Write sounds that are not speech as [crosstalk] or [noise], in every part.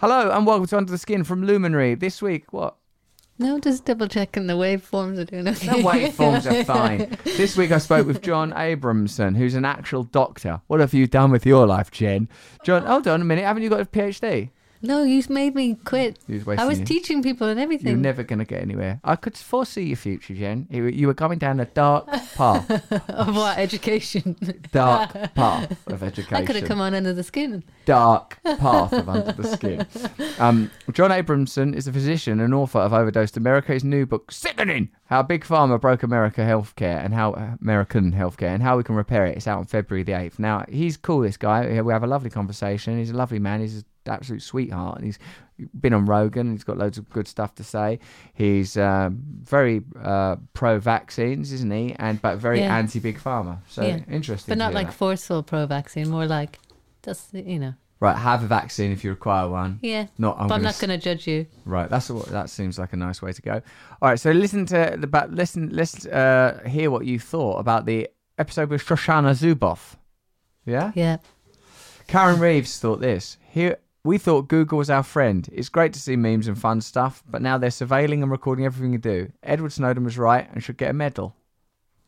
Hello and welcome to Under the Skin from Luminary. This week, what? No, just double checking the waveforms are doing okay. The waveforms are fine. [laughs] This week I spoke with John Abramson, who's an actual doctor. What have you done with your life, Jen? John, hold on a minute. Haven't you got a PhD? No, you've made me quit. I was you. teaching people and everything. You're never going to get anywhere. I could foresee your future, Jen. You were going down a dark path, [laughs] of what education? dark [laughs] path of education. I could have come on under the skin. dark path of Under the Skin. [laughs] Um, John Abramson is a physician and author of Overdosed America. His new book, Sickening How Big Pharma Broke America Healthcare and How American Healthcare and How We Can Repair It. It's out on February the 8th. Now, he's cool, this guy. We have a lovely conversation. He's a lovely man. He's absolute sweetheart. And he's been on Rogan. He's got loads of good stuff to say. He's um, very uh, pro vaccines, isn't he? And But very Yeah. anti Big Pharma. So Yeah. interesting. But not like that. forceful pro vaccine, more like just, you know. Right, have a vaccine if you require one. Yeah. Not, I'm but I'm gonna not going to judge you. Right, that's what that seems like a nice way to go. All right, so listen to the but listen let's uh, hear what you thought about the episode with Shoshana Zuboff. Yeah, Yeah. Karen Reeves thought this. Here we thought Google was our friend. It's great to see memes and fun stuff, but now they're surveilling and recording everything you do. Edward Snowden was right and should get a medal.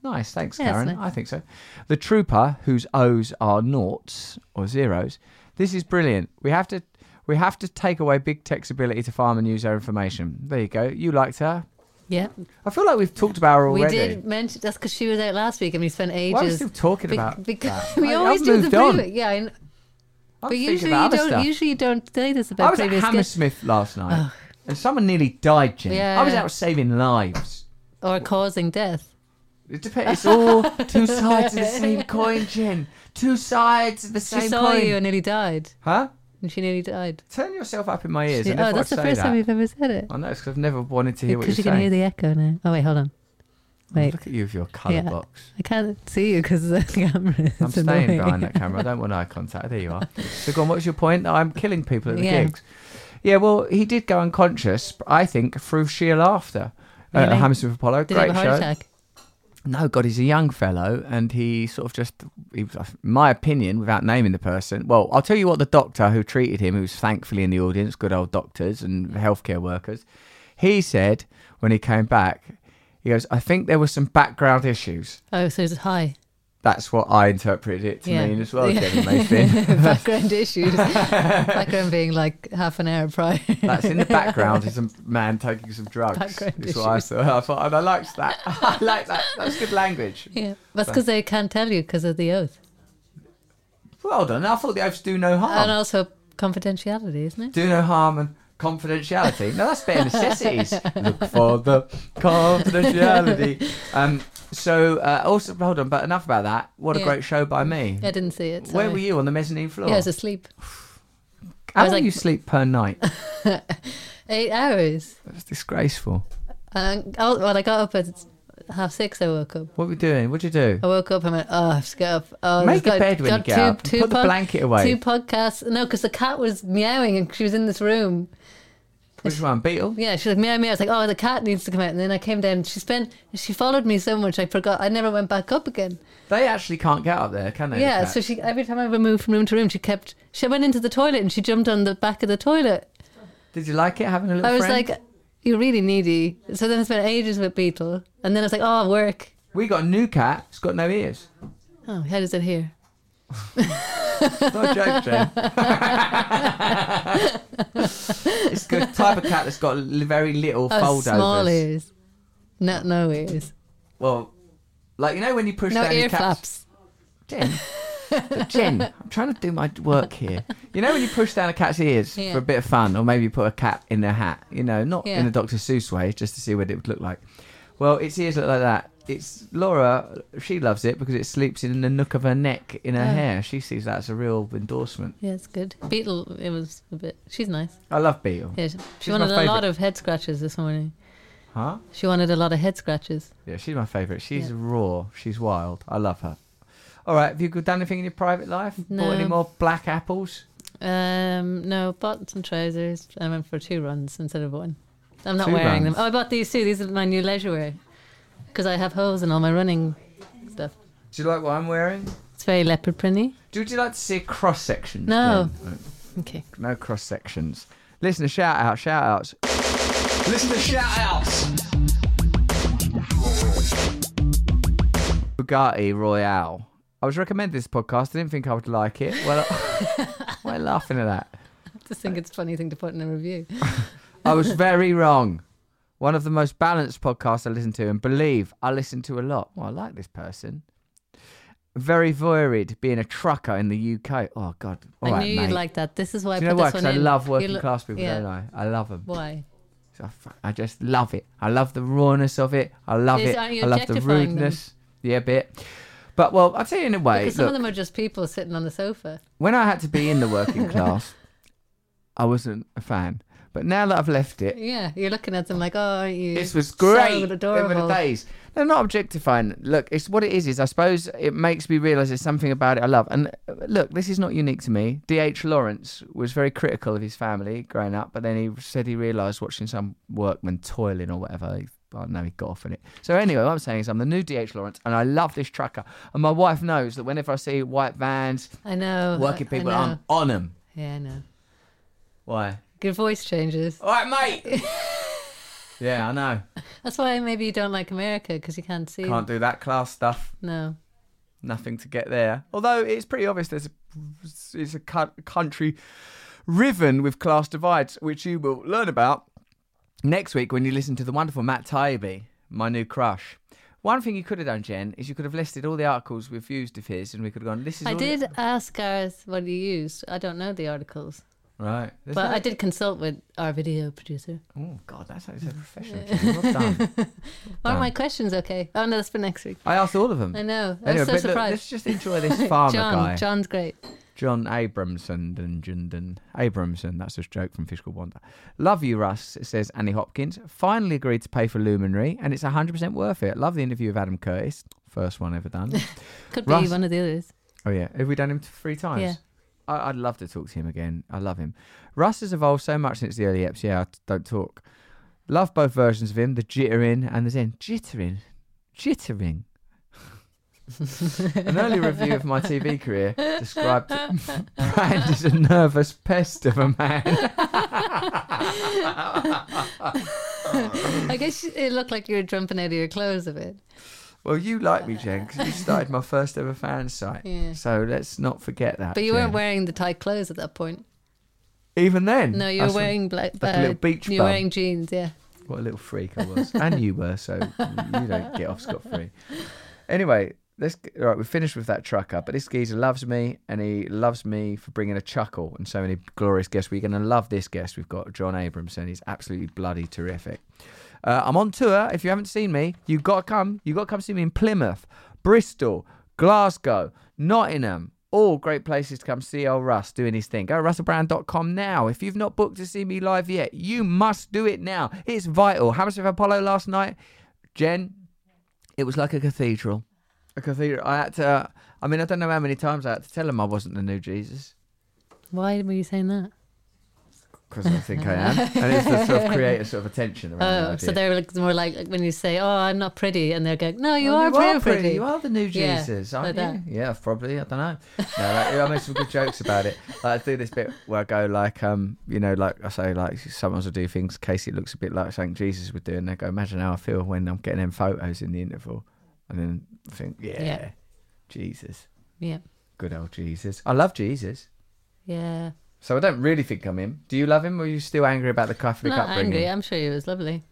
Nice, thanks, Yeah, Karen. I think so. The trooper, whose O's are noughts or zeros, this is brilliant. We have to we have to take away big tech's ability to farm and use our information. There you go. You liked her. Yeah. I feel like we've talked about her already. We did mention that's because she was out last week and we spent ages. Why are we still talking Be- about because that? [laughs] we I- always I've do the on. Yeah, I'm but usually you don't. stuff. Usually you don't say this about. I was at previous guests Hammersmith last night, and someone nearly died, Jen. Yeah. I was out saving lives. or causing death. It depends. It's all two sides of the same [laughs] coin, Jen. Two sides of the same coin. She saw coin. you and nearly died, Huh? and she nearly died. Turn yourself up in my ears. She- oh, that's the I'd say first that. time you've ever said it. I know, it's 'cause I've never wanted to hear what you're saying. Because you can hear the echo now. Oh wait, hold on. Wait, Look at you with your colour Yeah. box. I can't see you because the [laughs] camera is I'm staying annoying. behind that camera. I don't want eye contact. There you are. So, go on. What's your point? I'm killing people at the Yeah. gigs. Yeah, well, he did go unconscious. I think through sheer laughter. Uh, Really? Hammersmith Apollo, Did great have a show. attack? No, God, he's a young fellow, and he sort of just, he, was- my opinion, without naming the person. Well, I'll tell you what the doctor who treated him, who's thankfully in the audience, good old doctors and healthcare workers, he said when he came back, he goes, I think there were some background issues. Oh, so it's high. That's what I interpreted it to Yeah. mean as well, Yeah. Kevin Mayfin. [laughs] background issues. [laughs] background being like half an hour prior. That's in the background is a man taking some drugs. Background That's what I issues. thought. I thought, oh, and I liked that. [laughs] I like that. That's good language. yeah, that's because they can't tell you because of the oath, Well done. I thought the oaths do no harm. and also confidentiality, isn't it? do no harm and confidentiality. No, that's bare necessities. [laughs] Look for the confidentiality. [laughs] Um, so uh, also hold on, but enough about that. What a Yeah. great show by me. I didn't see it. Where were you on the mezzanine floor? Yeah, I was asleep. How I long like- you sleep per night? [laughs] Eight hours. That's disgraceful. And I, well, I got up at half six. I woke up. What were you doing? What'd you do? I woke up and went, oh, I have to get up. Oh, Make got- a bed when you get up. Put the blanket away. Two podcasts. No, because the cat was meowing and she was in this room. Which one? Beetle? Yeah, she was like meow meow. I was like, oh, the cat needs to come out. And then I came down. She spent. She followed me so much, I forgot. I never went back up again. They actually can't get up there, can they? the yeah, cats? so she every time I would move from room to room, she kept. She went into the toilet and she jumped on the back of the toilet. Did you like it having a little I was friend? like, you're really needy. So then I spent ages with Beetle, and then I was like, oh, work. we got a new cat. It's got no ears. Oh, how does it hear? A joke, Jane. [laughs] it's the type of cat that's got very little Oh, fold small overs. ears. Not no ears. Well, like you know when you push No down ear your cat's flaps. Jen. [laughs] Jen, I'm trying to do my work here. You know when you push down a cat's ears Yeah. for a bit of fun, or maybe you put a cat in their hat. You know, not Yeah. in a Dr. Seuss way, just to see what it would look like. Well, its ears look like that. It's Laura. She loves it because it sleeps in the nook of her neck in her Oh. hair. She sees that as a real endorsement. Yeah, it's good. Beetle, it was a bit. She's nice. I love Beetle. Yeah, she wanted a lot of head scratches this morning. Huh? She wanted a lot of head scratches. Yeah, she's my favourite. She's Yeah. raw. She's wild. I love her. All right, have you done anything in your private life? No. Bought any more black apples? Um, no, bought some trousers. I went for two runs instead of one. I'm not Two wearing runs? them. Oh, I bought these too. These are my new leisure wear because I have holes in all my running stuff. Do you like what I'm wearing? It's very leopard printy. Do, would you like to see a cross section? No. Jen? Okay. No cross sections. Listener shout out, shout outs. Listener shout outs. Bugatti Royale. I was recommended this podcast. I didn't think I would like it. Well, [laughs] why are you laughing at that? I just think it's a funny thing to put in a review. [laughs] I was very wrong. One of the most balanced podcasts I listen to, and believe I listen to a lot. Well, I like this person. Very void being a trucker in the UK. Oh God! All I right, knew mate. you'd like that. This is why Do I you know why? Because I love working look- class people, yeah. don't I? I love them. Why? So I I just love it. I love the rawness of it. I love Is- it. I love the objectifying them? rudeness. Yeah, bit. But well, I'll tell you in a way. Because some look, of them are just people sitting on the sofa. when I had to be in the working [laughs] class, I wasn't a fan. But now that I've left it, Yeah, you're looking at them like, oh, aren't you? this was so great. Were adorable. the days. No, not objectifying. Look, it's what it is. Is I suppose it makes me realise there's something about it I love. And uh, look, this is not unique to me. D.H. Lawrence was very critical of his family growing up, but then he said he realised watching some workman toiling or whatever. I don't know, he got off on it. So anyway, what I'm saying is I'm the new D.H. Lawrence, and I love this trucker. And my wife knows that whenever I see white vans, I know. working I- I people, know. I'm on them. Yeah, I know. Why? Your voice changes. All right, mate. [laughs] yeah, I know. That's why maybe you don't like America because you can't see. Can't do that class stuff. No. nothing to get there. Although it's pretty obvious there's a, it's a country riven with class divides, which you will learn about next week when you listen to the wonderful Matt Taibbi, my new crush. One thing you could have done, Jen, is you could have listed all the articles we've used of his, and we could have gone. This is I all did ask Gareth what he used. I don't know the articles, right. There's but no- I did consult with our video producer. Oh God, that's how you say professional. Well done. Are Done. my questions okay? Oh no, that's for next week. I asked all of them. I know. I Anyway, so but look, let's just enjoy this [laughs] farmer John, guy. John's great. John Abramson and Abramson. That's a joke from Fish Wonder. Love you, Russ, says Annie Hopkins. Finally agreed to pay for Luminary, and it's 100% worth it. Love the interview of Adam Curtis. First one ever done. [laughs] Could be one of the others. oh, yeah. Have we done him three times? Yeah. I- I'd love to talk to him again. I love him. Russ has evolved so much since the early eps. Yeah, I don't talk. Love both versions of him, the jittering and the zen. Jittering? Jittering. An early review of my TV career described Brand as a nervous pest of a man. [laughs] I guess it looked like you were jumping out of your clothes a bit. Well, you like me, Jen, because you started my first ever fan site. Yeah. So let's not forget that. But you Jen. weren't wearing the tight clothes at that point. Even then? No, you were wearing black. like a uh, little beach You were wearing jeans. Yeah. What a little freak I was. and you were, so you don't get off scot free. Anyway, let's all right, we're finished with that trucker, but this geezer loves me and he loves me for bringing a chuckle and so many glorious guests. We're going to love this guest. We've got John Abramson. He's absolutely bloody terrific. Uh, I'm on tour. If you haven't seen me, you've got to come. You've got to come see me in Plymouth, Bristol, Glasgow, Nottingham. All great places to come see old Russ doing his thing. Go to russellbrand.com now. If you've not booked to see me live yet, you must do it now. It's vital. Hammersmith Apollo last night, Jen, it was like a cathedral. A cathedral. I had to, I mean, I don't know how many times I had to tell him I wasn't the new Jesus. Why were you saying that? Because I think I am. And it's to sort of [laughs] create a sort of attention around the Oh, idea. so they're like, more like when you say, "Oh, I'm not pretty," and they're going, "No, you Oh, are pretty, pretty." You are the new Jesus, like aren't that. you? Yeah, probably. I don't know. No, like, I made some good jokes about it. Like, I do this bit where I go like, um, you know, like I say, like sometimes I do things. Casey it looks a bit like something Jesus would do, and they go, imagine how I feel when I'm getting them photos in the interval, and then I think, yeah, Yeah. Jesus, Yeah, good old Jesus. I love Jesus. yeah. So I don't really think I'm him. Do you love him, or are you still angry about the Catholic Not upbringing? angry. I'm sure he was lovely.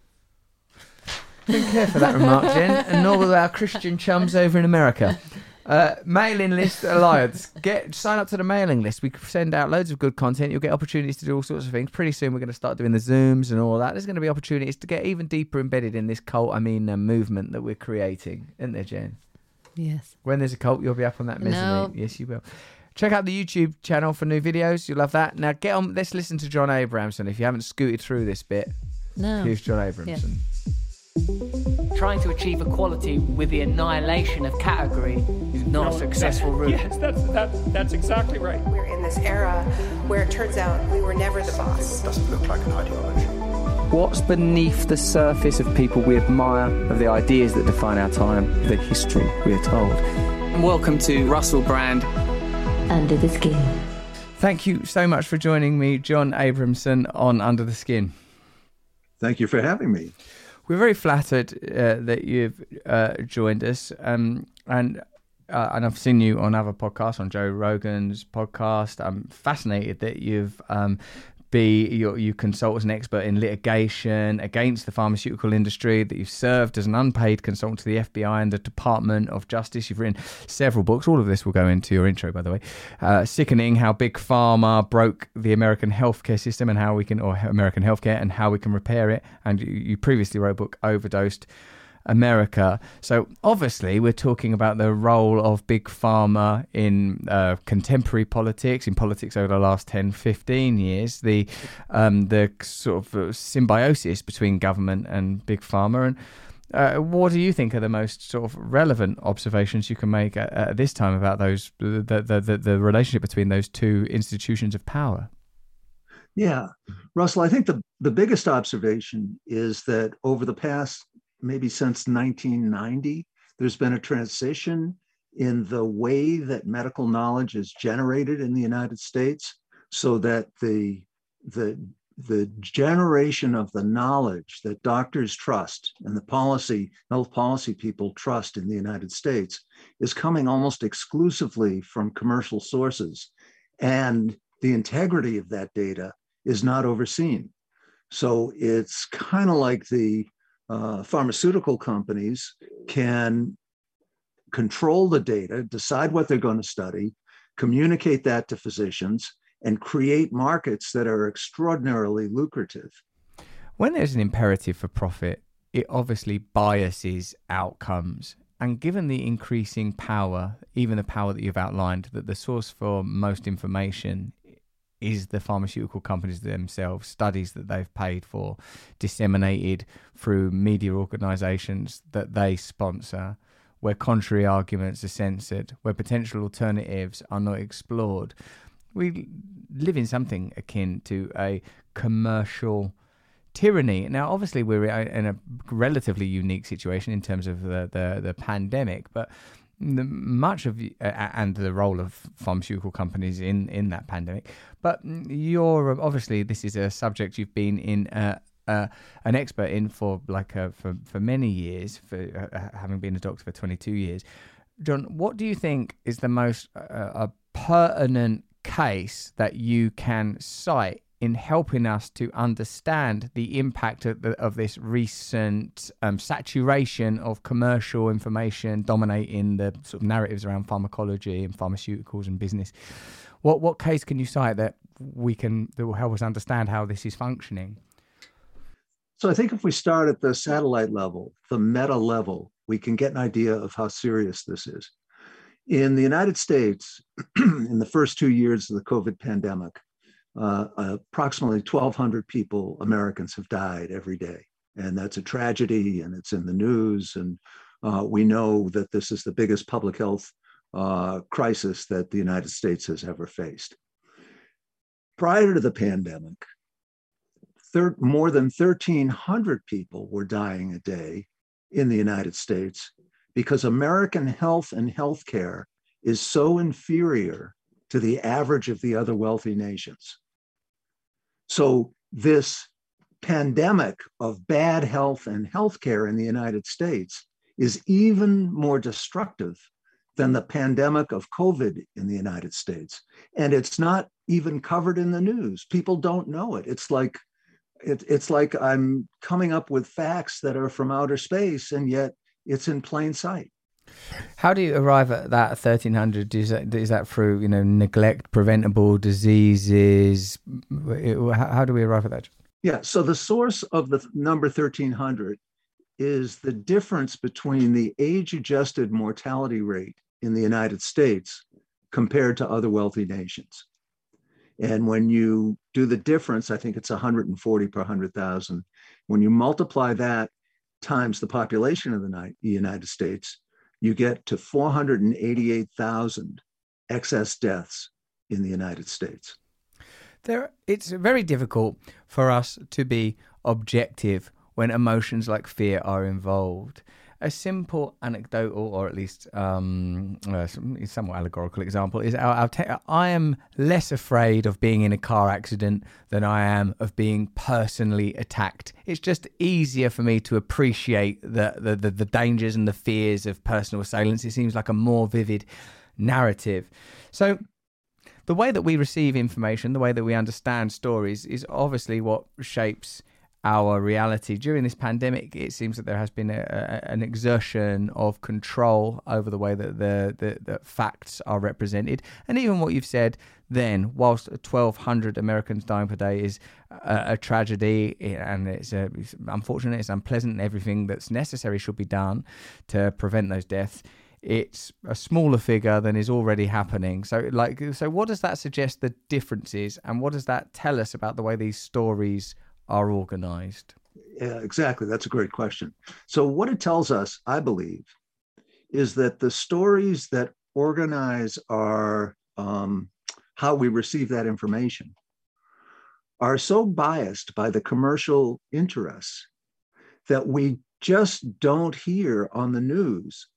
Didn't care for that remark, Jen, and nor will our Christian chums over in America. Uh, mailing list alliance. Get sign up to the mailing list. We send out loads of good content. You'll get opportunities to do all sorts of things. Pretty soon, we're going to start doing the zooms and all that. There's going to be opportunities to get even deeper embedded in this cult. I mean, uh, movement that we're creating, isn't there, Jen? Yes. When there's a cult, you'll be up on that mezzanine. No. Yes, you will. Check out the YouTube channel for new videos. You'll love that. Now, get on. Let's listen to John Abramson. If you haven't scooted through this bit, No. here's John Abramson. trying to achieve equality with the annihilation of category is not a successful route. Yes, that's, that, that's exactly right. We're in this era where it turns out we were never the boss. doesn't look like an ideology. What's beneath the surface of people we admire, of the ideas that define our time, the history we are told? Welcome to Russell Brand. Under the Skin. Thank you so much for joining me, John Abramson, on Under the Skin. Thank you for having me. We're very flattered uh, that you've uh, joined us, um, and uh, and I've seen you on other podcasts, on Joe Rogan's podcast. I'm fascinated that you've um, be you, you consult as an expert in litigation against the pharmaceutical industry, that you've served as an unpaid consultant to the FBI and the Department of Justice. You've written several books. All of this will go into your intro, by the way. Uh, Sickening How Big Pharma Broke the American Healthcare System and How We Can, or American Healthcare and How We Can Repair It. And you, you previously wrote a book, Overdosed. America. So obviously, we're talking about the role of big pharma in uh, contemporary politics, in politics over the last 10, 15 years, the um, the sort of uh, symbiosis between government and big pharma. And uh, what do you think are the most sort of relevant observations you can make at, at this time about those the, the, the, the relationship between those two institutions of power? Yeah, Russell, I think the, the biggest observation is that over the past maybe since 1990, there's been a transition in the way that medical knowledge is generated in the United States so that the, the, the generation of the knowledge that doctors trust and the policy, health policy people trust in the United States is coming almost exclusively from commercial sources. And the integrity of that data is not overseen. So it's kind of like the uh, pharmaceutical companies can control the data, decide what they're going to study, communicate that to physicians, and create markets that are extraordinarily lucrative. When there's an imperative for profit, it obviously biases outcomes. And given the increasing power, even the power that you've outlined, that the source for most information is the pharmaceutical companies themselves, studies that they've paid for, disseminated through media organizations that they sponsor, where contrary arguments are censored, where potential alternatives are not explored. We live in something akin to a commercial tyranny. Now, obviously, we're in a relatively unique situation in terms of the, the, the pandemic, but the, much of uh, and the role of pharmaceutical companies in in that pandemic. But you're obviously this is a subject you've been in. Uh, uh, an expert in for like uh, for for many years, for uh, uh, having been a doctor for 22 years. John, what do you think is the most pertinent case that you can cite in helping us to understand the impact of, the, of this recent um, saturation of commercial information dominating the sort of narratives around pharmacology and pharmaceuticals and business. What what case can you cite that we can that will help us understand how this is functioning? So I think if we start at the satellite level, the meta level, we can get an idea of how serious this is. In the United States, [clears throat] in the first two years of the COVID pandemic, uh, approximately 1,200 people, Americans, have died every day. And that's a tragedy, and it's in the news. And uh, we know that this is the biggest public health uh, crisis that the United States has ever faced. Prior to the pandemic, thir- more than 1,300 people were dying a day in the United States because American health and healthcare is so inferior to the average of the other wealthy nations. So, this pandemic of bad health and healthcare in the United States is even more destructive than the pandemic of COVID in the United States. And it's not even covered in the news. People don't know it. It's like it, it's like I'm coming up with facts that are from outer space, and yet it's in plain sight. How do you arrive at that 1300? Is that, is that through, you know, neglect, preventable diseases? How do we arrive at that? Yeah, so the source of the number 1300 is the difference between the age adjusted mortality rate in the United States compared to other wealthy nations. And when you do the difference, I think it's 140 per 100,000. When you multiply that times the population of the United States, you get to 488,000 excess deaths in the United States. There, it's very difficult for us to be objective when emotions like fear are involved. A simple anecdotal, or at least um, uh, somewhat allegorical example is I am less afraid of being in a car accident than I am of being personally attacked. It's just easier for me to appreciate the, the, the, the dangers and the fears of personal assailants. It seems like a more vivid narrative. So, the way that we receive information, the way that we understand stories, is obviously what shapes our reality. During this pandemic, it seems that there has been a, a, an exertion of control over the way that the, the, the facts are represented. And even what you've said then, whilst 1,200 Americans dying per day is a, a tragedy eh, and it's, a, it's unfortunate, it's unpleasant, and everything that's necessary should be done to prevent those deaths it's a smaller figure than is already happening. So, like, so what does that suggest the differences, and what does that tell us about the way these stories are organized? Yeah, exactly. That's a great question. So, what it tells us, I believe, is that the stories that organize our um, how we receive that information are so biased by the commercial interests that we just don't hear on the news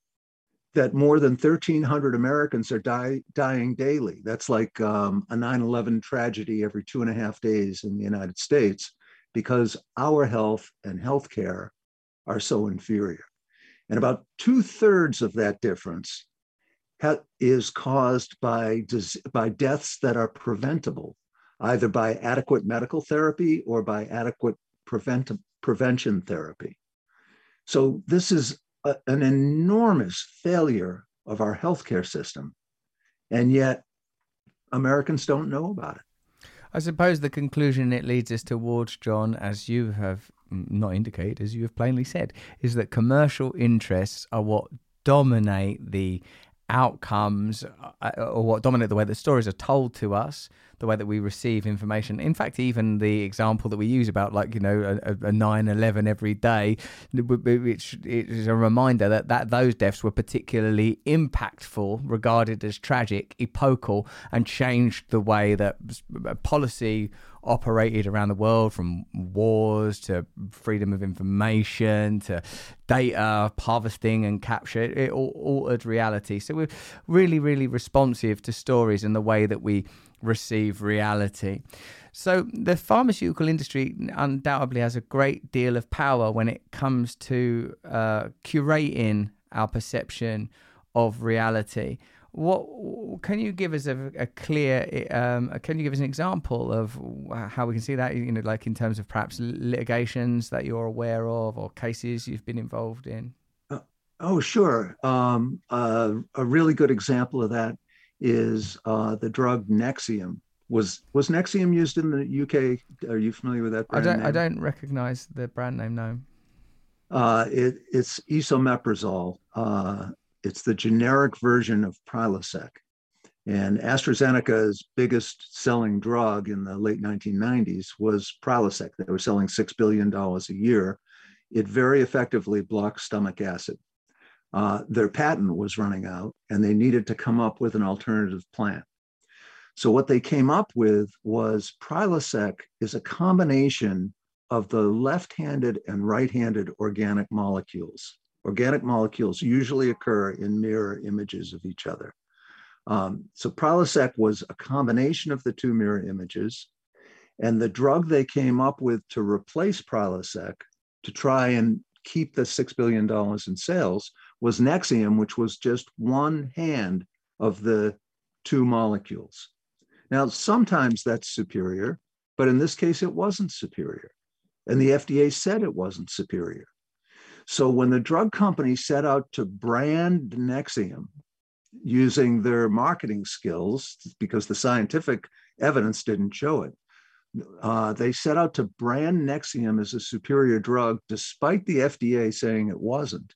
that more than 1,300 Americans are die, dying daily. That's like um, a 9 11 tragedy every two and a half days in the United States because our health and healthcare are so inferior. And about two thirds of that difference ha- is caused by, dis- by deaths that are preventable, either by adequate medical therapy or by adequate prevent- prevention therapy. So, this is a, an enormous failure of our healthcare system. And yet, Americans don't know about it. I suppose the conclusion it leads us towards, John, as you have mm, not indicated, as you have plainly said, is that commercial interests are what dominate the outcomes uh, or what dominate the way that stories are told to us the way that we receive information. In fact even the example that we use about like you know a, a 9-11 every day which is a reminder that, that those deaths were particularly impactful regarded as tragic epochal and changed the way that policy operated around the world from wars to freedom of information to data harvesting and capture. It all altered reality. So we're really, really responsive to stories and the way that we receive reality. So the pharmaceutical industry undoubtedly has a great deal of power when it comes to uh, curating our perception of reality what can you give us a, a clear um, can you give us an example of how we can see that you know like in terms of perhaps litigations that you're aware of or cases you've been involved in? Uh, oh sure. Um, uh, a really good example of that is uh, the drug nexium. Was was nexium used in the uk are you familiar with that i don't name? i don't recognize the brand name no. Uh, it, it's esomeprazole uh, it's the generic version of Prilosec. And AstraZeneca's biggest selling drug in the late 1990s was Prilosec. They were selling $6 billion a year. It very effectively blocks stomach acid. Uh, their patent was running out, and they needed to come up with an alternative plan. So, what they came up with was Prilosec is a combination of the left handed and right handed organic molecules organic molecules usually occur in mirror images of each other. Um, so Prilosec was a combination of the two mirror images. And the drug they came up with to replace Prilosec to try and keep the $6 billion in sales was Nexium, which was just one hand of the two molecules. Now, sometimes that's superior, but in this case, it wasn't superior. And the FDA said it wasn't superior. So when the drug company set out to brand Nexium using their marketing skills, because the scientific evidence didn't show it, uh, they set out to brand Nexium as a superior drug, despite the FDA saying it wasn't.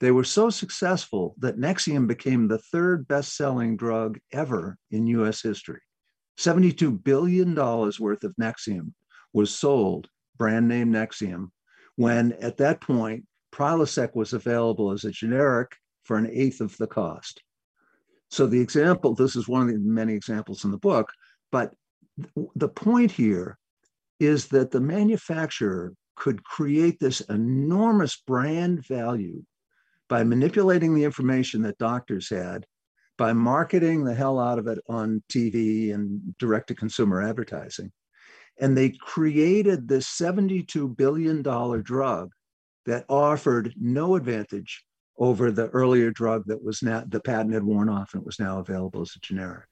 They were so successful that Nexium became the third best selling drug ever in US history. $72 billion worth of Nexium was sold, brand name Nexium, when at that point, Prilosec was available as a generic for an eighth of the cost. So the example, this is one of the many examples in the book, but the point here is that the manufacturer could create this enormous brand value by manipulating the information that doctors had, by marketing the hell out of it on TV and direct to consumer advertising. And they created this $72 billion drug that offered no advantage over the earlier drug that was now the patent had worn off and it was now available as a generic.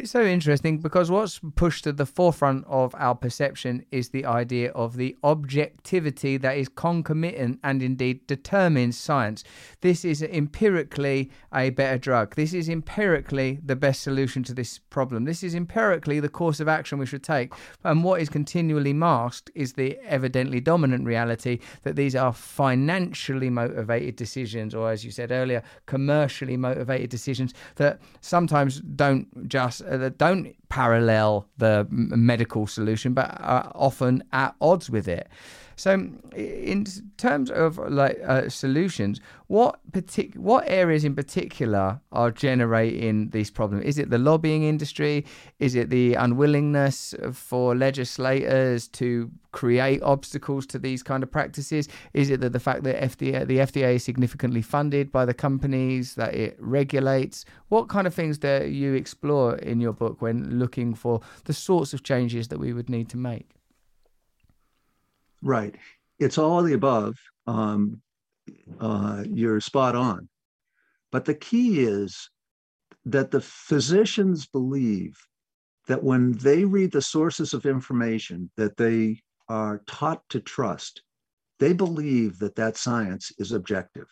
It's so interesting because what's pushed to the forefront of our perception is the idea of the objectivity that is concomitant and indeed determines science. This is empirically a better drug. This is empirically the best solution to this problem. This is empirically the course of action we should take. And what is continually masked is the evidently dominant reality that these are financially motivated decisions, or as you said earlier, commercially motivated decisions that sometimes don't just Uh, that don't parallel the medical solution, but are often at odds with it. So, in terms of like uh, solutions, what partic- what areas in particular are generating these problems? Is it the lobbying industry? Is it the unwillingness for legislators to create obstacles to these kind of practices? Is it that the fact that FDA, the FDA is significantly funded by the companies that it regulates? What kind of things do you explore in your book when looking for the sorts of changes that we would need to make? Right. It's all of the above. Um, uh, you're spot on. But the key is that the physicians believe that when they read the sources of information that they are taught to trust, they believe that that science is objective.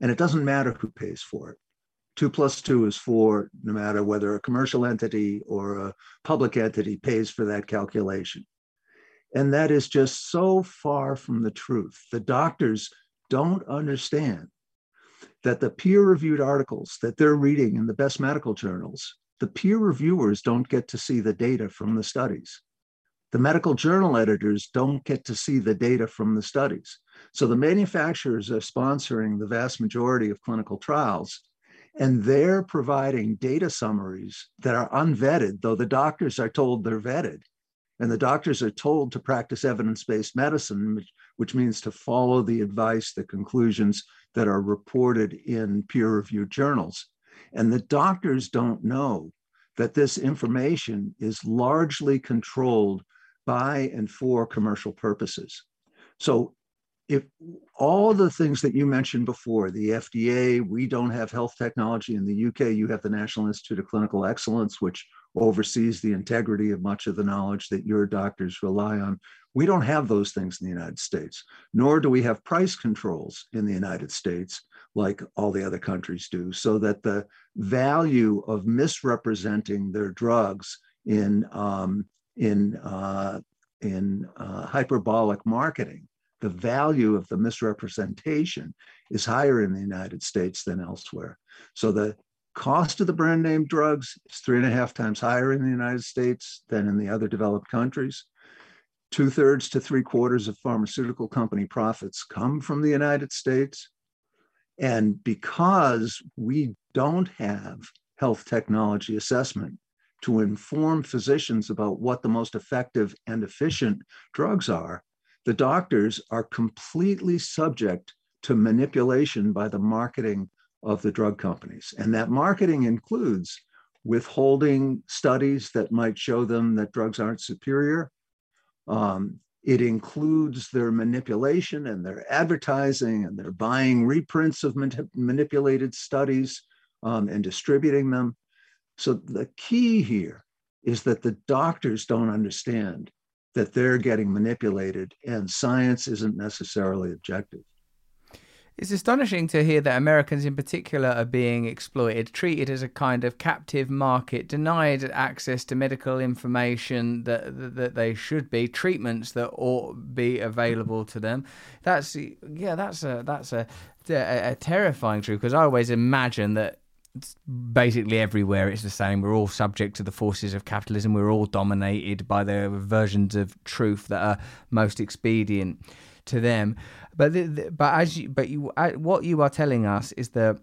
And it doesn't matter who pays for it. Two plus two is four, no matter whether a commercial entity or a public entity pays for that calculation. And that is just so far from the truth. The doctors don't understand that the peer reviewed articles that they're reading in the best medical journals, the peer reviewers don't get to see the data from the studies. The medical journal editors don't get to see the data from the studies. So the manufacturers are sponsoring the vast majority of clinical trials, and they're providing data summaries that are unvetted, though the doctors are told they're vetted. And the doctors are told to practice evidence based medicine, which, which, means to follow the advice, the conclusions that are reported in peer reviewed journals. And the doctors don't know that this information is largely controlled by and for commercial purposes. So, if all the things that you mentioned before, the FDA, we don't have health technology in the UK, you have the National Institute of Clinical Excellence, which oversees the integrity of much of the knowledge that your doctors rely on. We don't have those things in the United States, nor do we have price controls in the United States like all the other countries do, so that the value of misrepresenting their drugs in um, in uh, in uh, hyperbolic marketing, the value of the misrepresentation is higher in the United States than elsewhere. So the cost of the brand name drugs is three and a half times higher in the United States than in the other developed countries. Two thirds to three quarters of pharmaceutical company profits come from the United States. And because we don't have health technology assessment to inform physicians about what the most effective and efficient drugs are, the doctors are completely subject to manipulation by the marketing of the drug companies. And that marketing includes withholding studies that might show them that drugs aren't superior. Um, it includes their manipulation and their advertising and their buying reprints of manipulated studies um, and distributing them. So the key here is that the doctors don't understand that they're getting manipulated and science isn't necessarily objective. It's astonishing to hear that Americans in particular are being exploited, treated as a kind of captive market, denied access to medical information that that they should be, treatments that ought be available to them. That's yeah, that's a that's a a, a terrifying truth because I always imagine that basically everywhere it's the same. We're all subject to the forces of capitalism. We're all dominated by the versions of truth that are most expedient to them. But the, the, but as you, but you uh, what you are telling us is the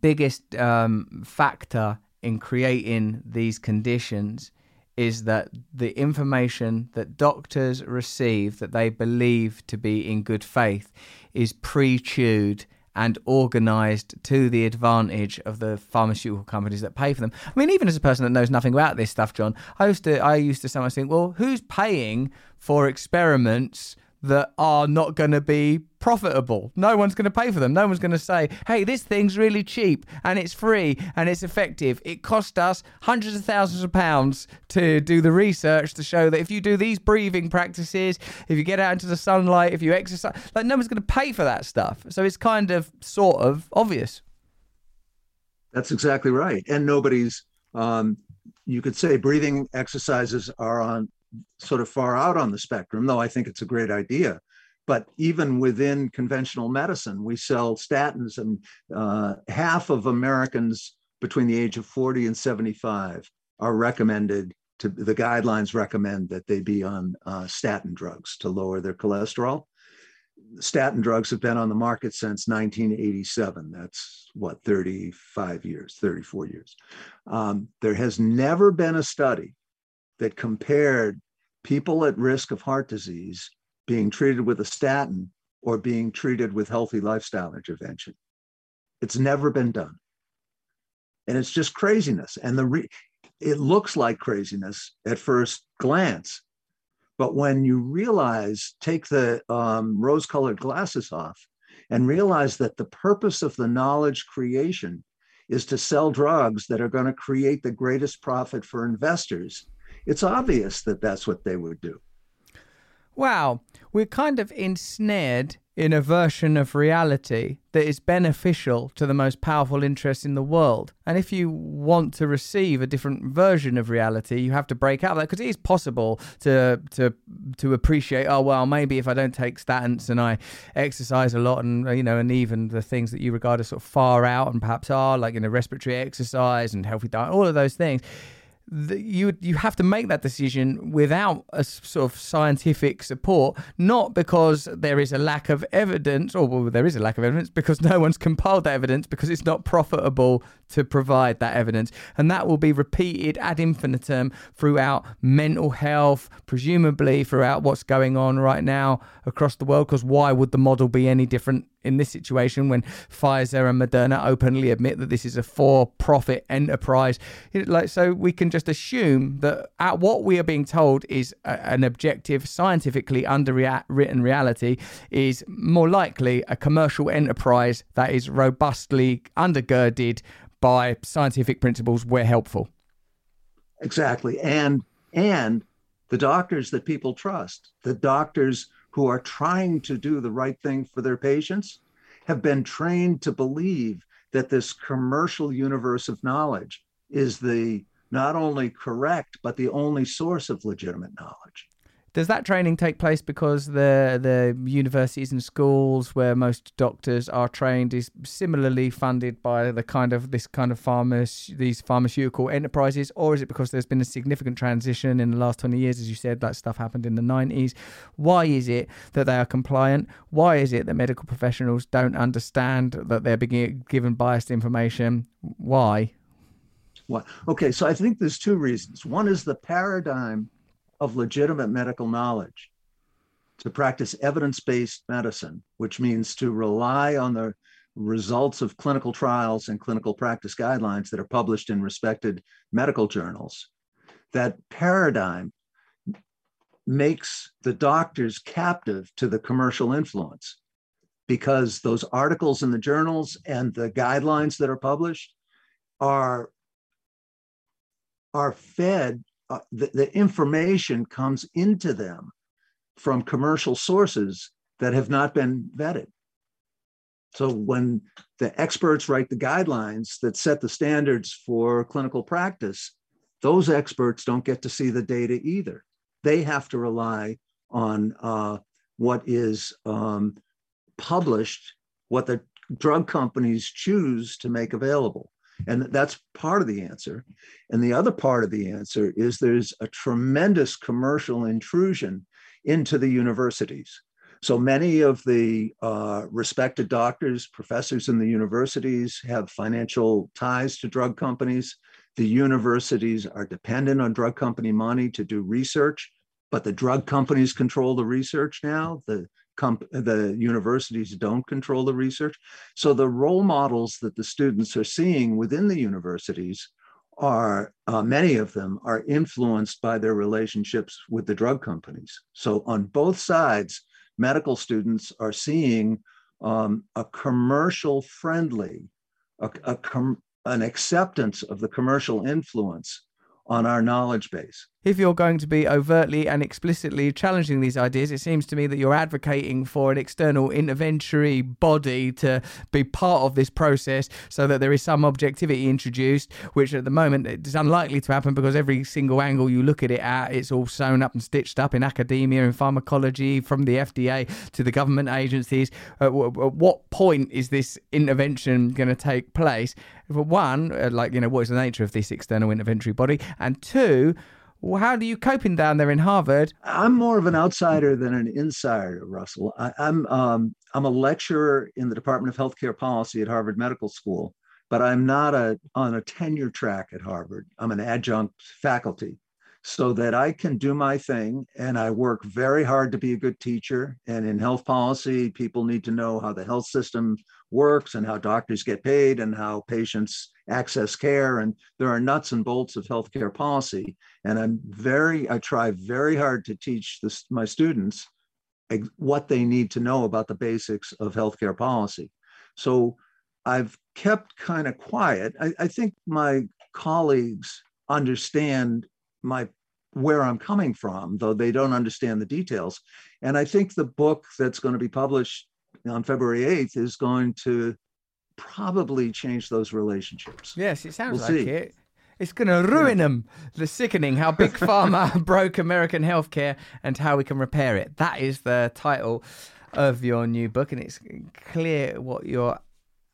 biggest um, factor in creating these conditions is that the information that doctors receive that they believe to be in good faith is pre-chewed and organized to the advantage of the pharmaceutical companies that pay for them. I mean, even as a person that knows nothing about this stuff, John, I used to I used to sometimes think, well, who's paying for experiments that are not going to be profitable. No one's going to pay for them. No one's going to say, hey, this thing's really cheap and it's free and it's effective. It cost us hundreds of thousands of pounds to do the research to show that if you do these breathing practices, if you get out into the sunlight, if you exercise, like no one's going to pay for that stuff. So it's kind of sort of obvious. That's exactly right. And nobody's, um, you could say breathing exercises are on sort of far out on the spectrum, though I think it's a great idea. But even within conventional medicine, we sell statins, and uh, half of Americans between the age of 40 and 75 are recommended to the guidelines recommend that they be on uh, statin drugs to lower their cholesterol. Statin drugs have been on the market since 1987. That's what, 35 years, 34 years. Um, there has never been a study that compared people at risk of heart disease being treated with a statin or being treated with healthy lifestyle intervention. It's never been done. And it's just craziness. And the re- it looks like craziness at first glance. But when you realize, take the um, rose colored glasses off and realize that the purpose of the knowledge creation is to sell drugs that are going to create the greatest profit for investors it's obvious that that's what they would do. Wow, we're kind of ensnared in a version of reality that is beneficial to the most powerful interests in the world. And if you want to receive a different version of reality, you have to break out of that because it is possible to to to appreciate. Oh well, maybe if I don't take statins and I exercise a lot, and you know, and even the things that you regard as sort of far out and perhaps are like you know respiratory exercise and healthy diet, all of those things the, you you have to make that decision without a sort of scientific support, not because there is a lack of evidence, or well, there is a lack of evidence because no one's compiled that evidence because it's not profitable to provide that evidence, and that will be repeated ad infinitum throughout mental health, presumably throughout what's going on right now across the world. Because why would the model be any different in this situation when Pfizer and Moderna openly admit that this is a for-profit enterprise. Like so, we can just assume that at what we are being told is a, an objective, scientifically underwritten reality is more likely a commercial enterprise that is robustly undergirded by scientific principles where helpful. Exactly, and and the doctors that people trust, the doctors who are trying to do the right thing for their patients have been trained to believe that this commercial universe of knowledge is the not only correct but the only source of legitimate knowledge does that training take place because the the universities and schools where most doctors are trained is similarly funded by the kind of this kind of pharma these pharmaceutical enterprises, or is it because there's been a significant transition in the last twenty years, as you said, that stuff happened in the nineties? Why is it that they are compliant? Why is it that medical professionals don't understand that they're being given biased information? Why? What? Okay, so I think there's two reasons. One is the paradigm of legitimate medical knowledge to practice evidence based medicine, which means to rely on the results of clinical trials and clinical practice guidelines that are published in respected medical journals. That paradigm makes the doctors captive to the commercial influence because those articles in the journals and the guidelines that are published are, are fed uh, the, the information comes into them from commercial sources that have not been vetted. So when the experts write the guidelines that set the standards for clinical practice, those experts don't get to see the data either. They have to rely on uh, what is um, published, what the drug companies choose to make available. And that's part of the answer. And the other part of the answer is there's a tremendous commercial intrusion into the universities. So many of the uh, respected doctors, professors in the universities have financial ties to drug companies. The universities are dependent on drug company money to do research, but the drug companies control the research now. The comp- the universities don't control the research. So the role models that the students are seeing within the universities are uh, many of them are influenced by their relationships with the drug companies. So on both sides, medical students are seeing um, a commercial friendly, a, a com- an acceptance of the commercial influence on our knowledge base if you're going to be overtly and explicitly challenging these ideas, it seems to me that you're advocating for an external interventory body to be part of this process so that there is some objectivity introduced, which at the moment is unlikely to happen because every single angle you look at it at, it's all sewn up and stitched up in academia and pharmacology from the FDA to the government agencies. At what point is this intervention going to take place? For one, uh, like, you know, what is the nature of this external interventory body? And two, how do you coping down there in Harvard? I'm more of an outsider than an insider, Russell. I, am I'm, um, I'm a lecturer in the Department of Healthcare Policy at Harvard Medical School, but I'm not a on a tenure track at Harvard. I'm an adjunct faculty, so that I can do my thing, and I work very hard to be a good teacher. And in health policy, people need to know how the health system works and how doctors get paid and how patients access care. And there are nuts and bolts of healthcare policy. And I'm very, I try very hard to teach this, my students what they need to know about the basics of healthcare policy. So I've kept kind of quiet. I, I think my colleagues understand my where I'm coming from, though they don't understand the details. And I think the book that's going to be published on February 8th is going to probably change those relationships. Yes, it sounds we'll like see. it. It's going to ruin yeah. them. The sickening how big [laughs] pharma broke American healthcare and how we can repair it. That is the title of your new book, and it's clear what your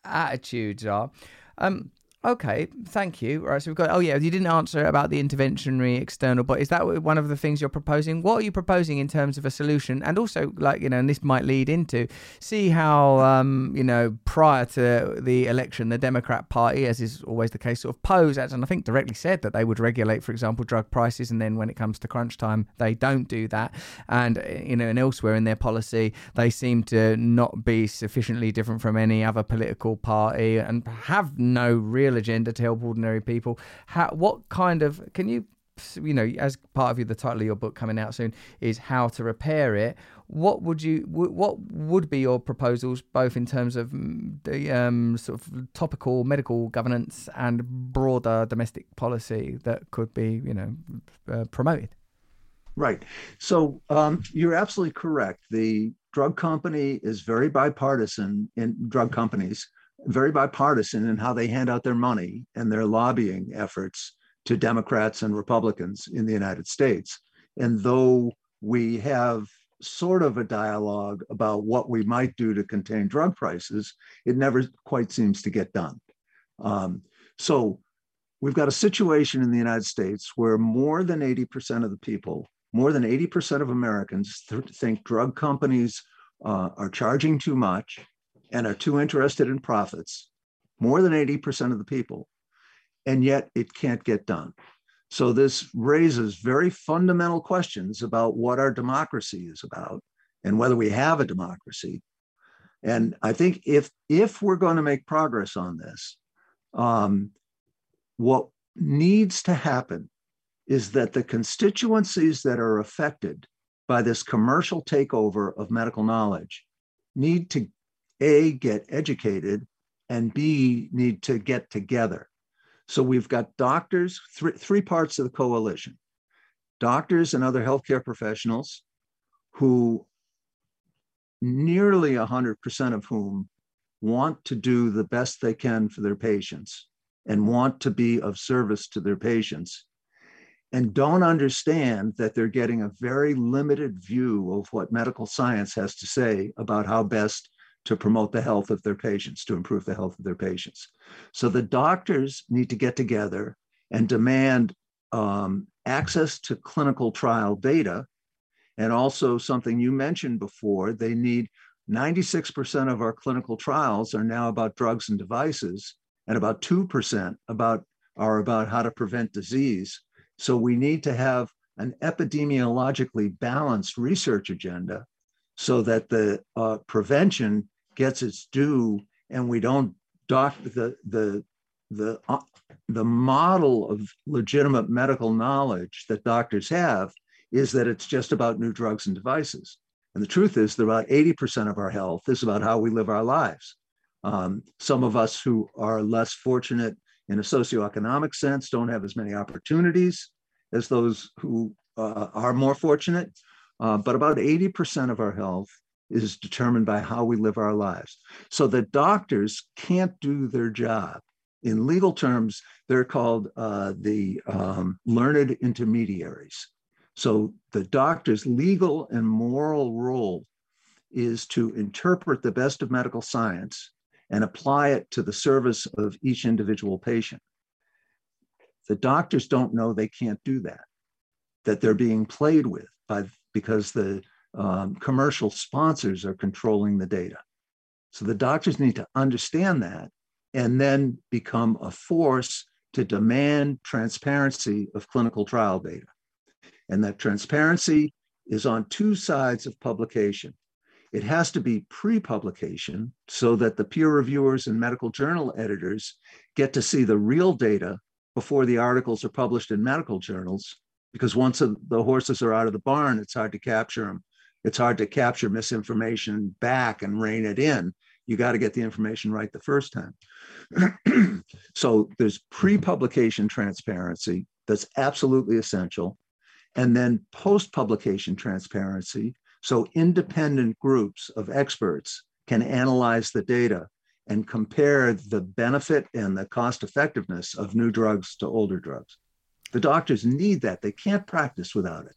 attitudes are. Um, Okay, thank you. Right, so we've got. Oh yeah, you didn't answer about the interventionary external, but is that one of the things you're proposing? What are you proposing in terms of a solution? And also, like you know, and this might lead into see how um, you know prior to the election, the Democrat Party, as is always the case, sort of posed as, and I think directly said that they would regulate, for example, drug prices, and then when it comes to crunch time, they don't do that. And you know, and elsewhere in their policy, they seem to not be sufficiently different from any other political party and have no real real agenda to help ordinary people. How, what kind of can you, you know, as part of you, the title of your book coming out soon is how to repair it. What would you, what would be your proposals, both in terms of mm, the um, sort of topical medical governance and broader domestic policy that could be, you know, uh, promoted? Right. So um, you're absolutely correct. The drug company is very bipartisan in drug companies very bipartisan in how they hand out their money and their lobbying efforts to Democrats and Republicans in the United States. And though we have sort of a dialogue about what we might do to contain drug prices, it never quite seems to get done. Um, so we've got a situation in the United States where more than 80% of the people, more than 80% of Americans th- think drug companies uh, are charging too much and are too interested in profits, more than 80% of the people, and yet it can't get done. So this raises very fundamental questions about what our democracy is about and whether we have a democracy. And I think if if we're going to make progress on this, um, what needs to happen is that the constituencies that are affected by this commercial takeover of medical knowledge need to a, get educated, and B, need to get together. So we've got doctors, th- three parts of the coalition doctors and other healthcare professionals who nearly 100% of whom want to do the best they can for their patients and want to be of service to their patients and don't understand that they're getting a very limited view of what medical science has to say about how best to promote the health of their patients, to improve the health of their patients. So the doctors need to get together and demand um, access to clinical trial data. And also, something you mentioned before, they need 96% of our clinical trials are now about drugs and devices, and about 2% about, are about how to prevent disease. So we need to have an epidemiologically balanced research agenda so that the uh, prevention gets its due and we don't doc the the the uh, the model of legitimate medical knowledge that doctors have is that it's just about new drugs and devices. And the truth is that about 80% of our health is about how we live our lives. Um, some of us who are less fortunate in a socioeconomic sense don't have as many opportunities as those who uh, are more fortunate. Uh, but about 80% of our health is determined by how we live our lives. So the doctors can't do their job. In legal terms, they're called uh, the um, learned intermediaries. So the doctor's legal and moral role is to interpret the best of medical science and apply it to the service of each individual patient. The doctors don't know they can't do that, that they're being played with by because the um, commercial sponsors are controlling the data. So the doctors need to understand that and then become a force to demand transparency of clinical trial data. And that transparency is on two sides of publication. It has to be pre publication so that the peer reviewers and medical journal editors get to see the real data before the articles are published in medical journals. Because once the horses are out of the barn, it's hard to capture them it's hard to capture misinformation back and rein it in. You got to get the information right the first time. [clears throat] so there's pre publication transparency that's absolutely essential. And then post publication transparency. So independent groups of experts can analyze the data and compare the benefit and the cost effectiveness of new drugs to older drugs. The doctors need that. They can't practice without it.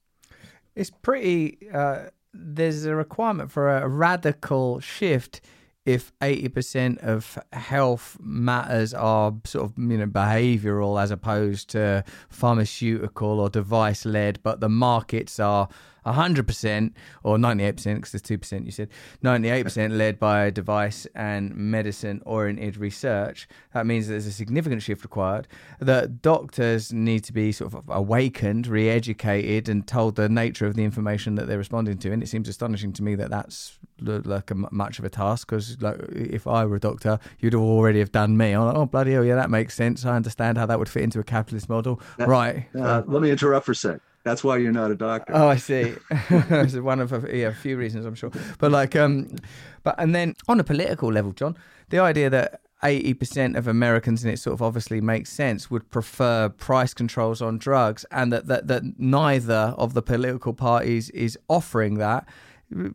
It's pretty uh, there's a requirement for a radical shift if 80% of health matters are sort of you know behavioral as opposed to pharmaceutical or device led but the markets are 100% or 98% because there's 2% you said. 98% led by device and medicine oriented research. That means there's a significant shift required that doctors need to be sort of awakened re-educated and told the nature of the information that they're responding to. And it seems astonishing to me that that's like a much of a task because like if I were a doctor you'd already have done me. Like, oh bloody hell yeah that makes sense. I understand how that would fit into a capitalist model. Right. uh, let me interrupt for a sec that's why you're not a doctor. Oh, I see. [laughs] it's one of a, yeah, a few reasons, I'm sure. But like, um, but and then on a political level, John, the idea that 80% of Americans, and it sort of obviously makes sense, would prefer price controls on drugs, and that, that, that neither of the political parties is offering that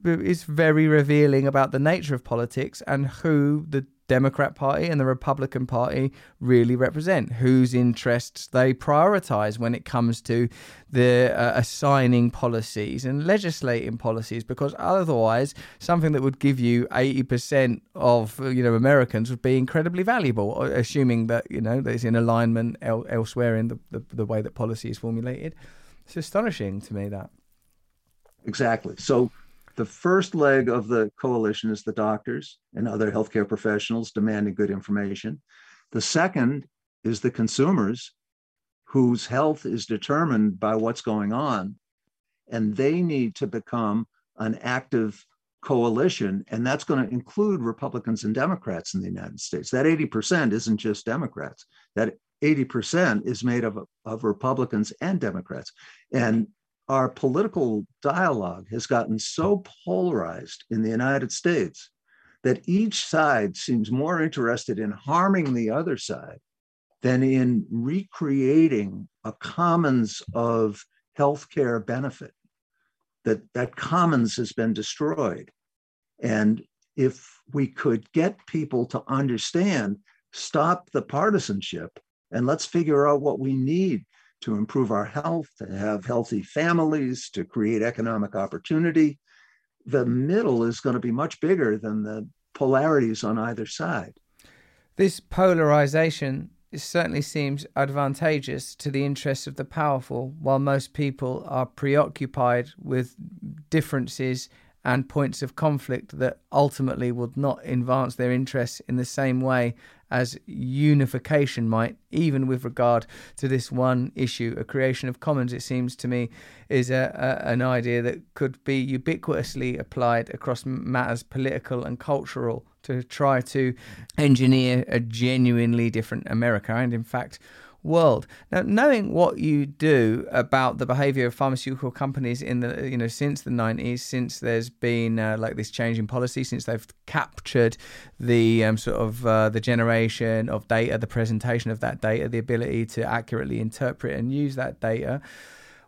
is very revealing about the nature of politics and who the Democrat Party and the Republican Party really represent, whose interests they prioritize when it comes to the uh, assigning policies and legislating policies. Because otherwise, something that would give you eighty percent of you know Americans would be incredibly valuable, assuming that you know there's in alignment el- elsewhere in the, the the way that policy is formulated. It's astonishing to me that. Exactly. So the first leg of the coalition is the doctors and other healthcare professionals demanding good information. The second is the consumers whose health is determined by what's going on. And they need to become an active coalition. And that's going to include Republicans and Democrats in the United States. That 80% isn't just Democrats, that 80% is made of, of Republicans and Democrats. And our political dialogue has gotten so polarized in the United States that each side seems more interested in harming the other side than in recreating a commons of healthcare benefit. That, that commons has been destroyed. And if we could get people to understand, stop the partisanship, and let's figure out what we need to improve our health, to have healthy families, to create economic opportunity. The middle is going to be much bigger than the polarities on either side. This polarization certainly seems advantageous to the interests of the powerful, while most people are preoccupied with differences and points of conflict that ultimately would not advance their interests in the same way as unification might, even with regard to this one issue. A creation of commons, it seems to me, is a, a, an idea that could be ubiquitously applied across matters political and cultural to try to engineer a genuinely different America. And in fact, world. Now, knowing what you do about the behavior of pharmaceutical companies in the you know since the 90s, since there's been uh, like this change in policy, since they've captured the um, sort of uh, the generation of data, the presentation of that data, the ability to accurately interpret and use that data.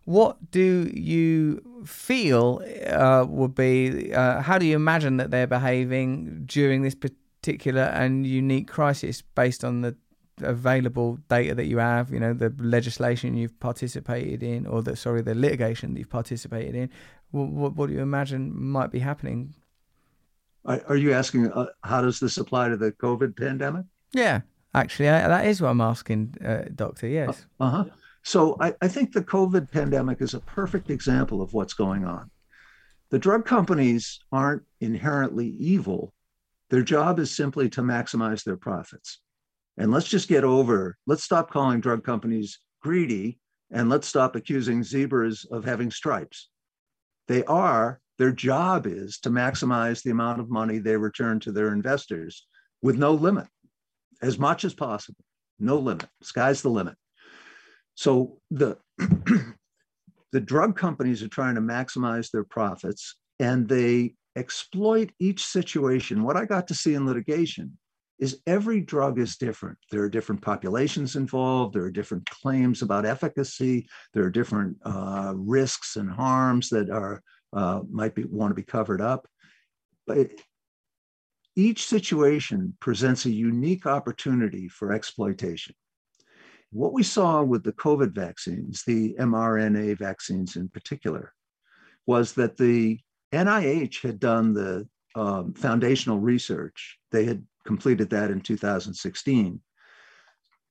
What do you feel uh, would be? Uh, how do you imagine that they're behaving during this particular and unique crisis based on the available data that you have, you know, the legislation you've participated in, or the sorry, the litigation that you've participated in, what, what, what do you imagine might be happening? Are you asking uh, how does this apply to the COVID pandemic? Yeah, actually, I, that is what I'm asking, uh, Doctor. Yes. Uh huh. So I, I think the COVID pandemic is a perfect example of what's going on. The drug companies aren't inherently evil. Their job is simply to maximize their profits. And let's just get over, let's stop calling drug companies greedy and let's stop accusing zebras of having stripes. They are, their job is to maximize the amount of money they return to their investors with no limit, as much as possible, no limit. Sky's the limit. So the [clears throat] the drug companies are trying to maximize their profits and they exploit each situation. What I got to see in litigation is every drug is different. There are different populations involved. There are different claims about efficacy. There are different uh, risks and harms that are uh, might be want to be covered up. But each situation presents a unique opportunity for exploitation. What we saw with the COVID vaccines, the mRNA vaccines in particular, was that the NIH had done the um, foundational research. They had completed that in 2016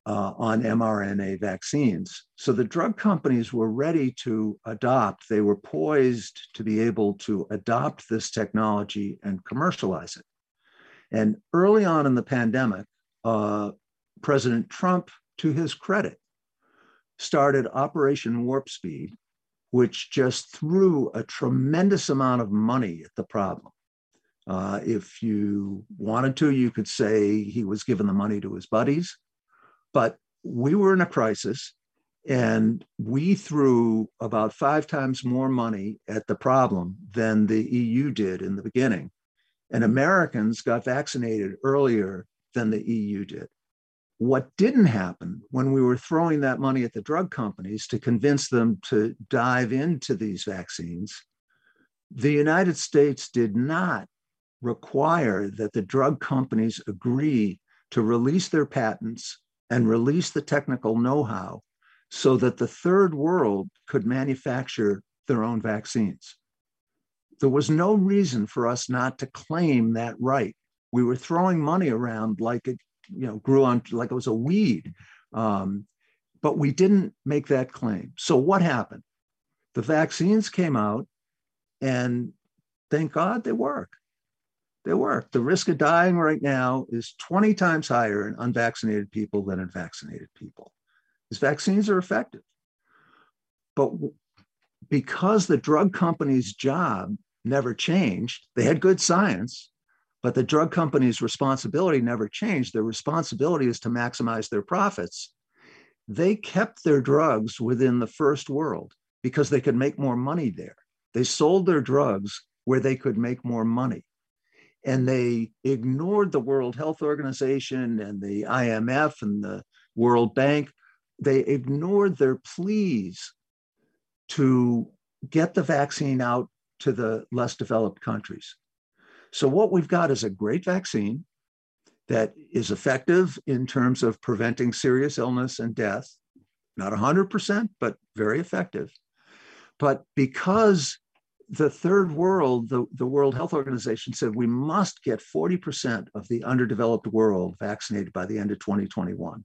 uh, on mRNA vaccines. So the drug companies were ready to adopt, they were poised to be able to adopt this technology and commercialize it. And early on in the pandemic, uh, President Trump, to his credit, started Operation Warp Speed, which just threw a tremendous amount of money at the problem. Uh, if you wanted to, you could say he was giving the money to his buddies. But we were in a crisis and we threw about five times more money at the problem than the EU did in the beginning. And Americans got vaccinated earlier than the EU did. What didn't happen when we were throwing that money at the drug companies to convince them to dive into these vaccines, the United States did not require that the drug companies agree to release their patents and release the technical know how so that the third world could manufacture their own vaccines. There was no reason for us not to claim that right. We were throwing money around like it, you know, grew on like it was a weed. Um, but we didn't make that claim. So what happened? The vaccines came out, and thank God they work. They work. The risk of dying right now is 20 times higher in unvaccinated people than in vaccinated people. These vaccines are effective. But because the drug company's job never changed, they had good science, but the drug company's responsibility never changed. Their responsibility is to maximize their profits. They kept their drugs within the first world because they could make more money there. They sold their drugs where they could make more money and they ignored the World Health Organization and the IMF and the World Bank. They ignored their pleas to get the vaccine out to the less developed countries. So, what we've got is a great vaccine that is effective in terms of preventing serious illness and death, not 100%, but very effective. But because the third world, the, the World Health Organization said we must get 40% of the underdeveloped world vaccinated by the end of 2021,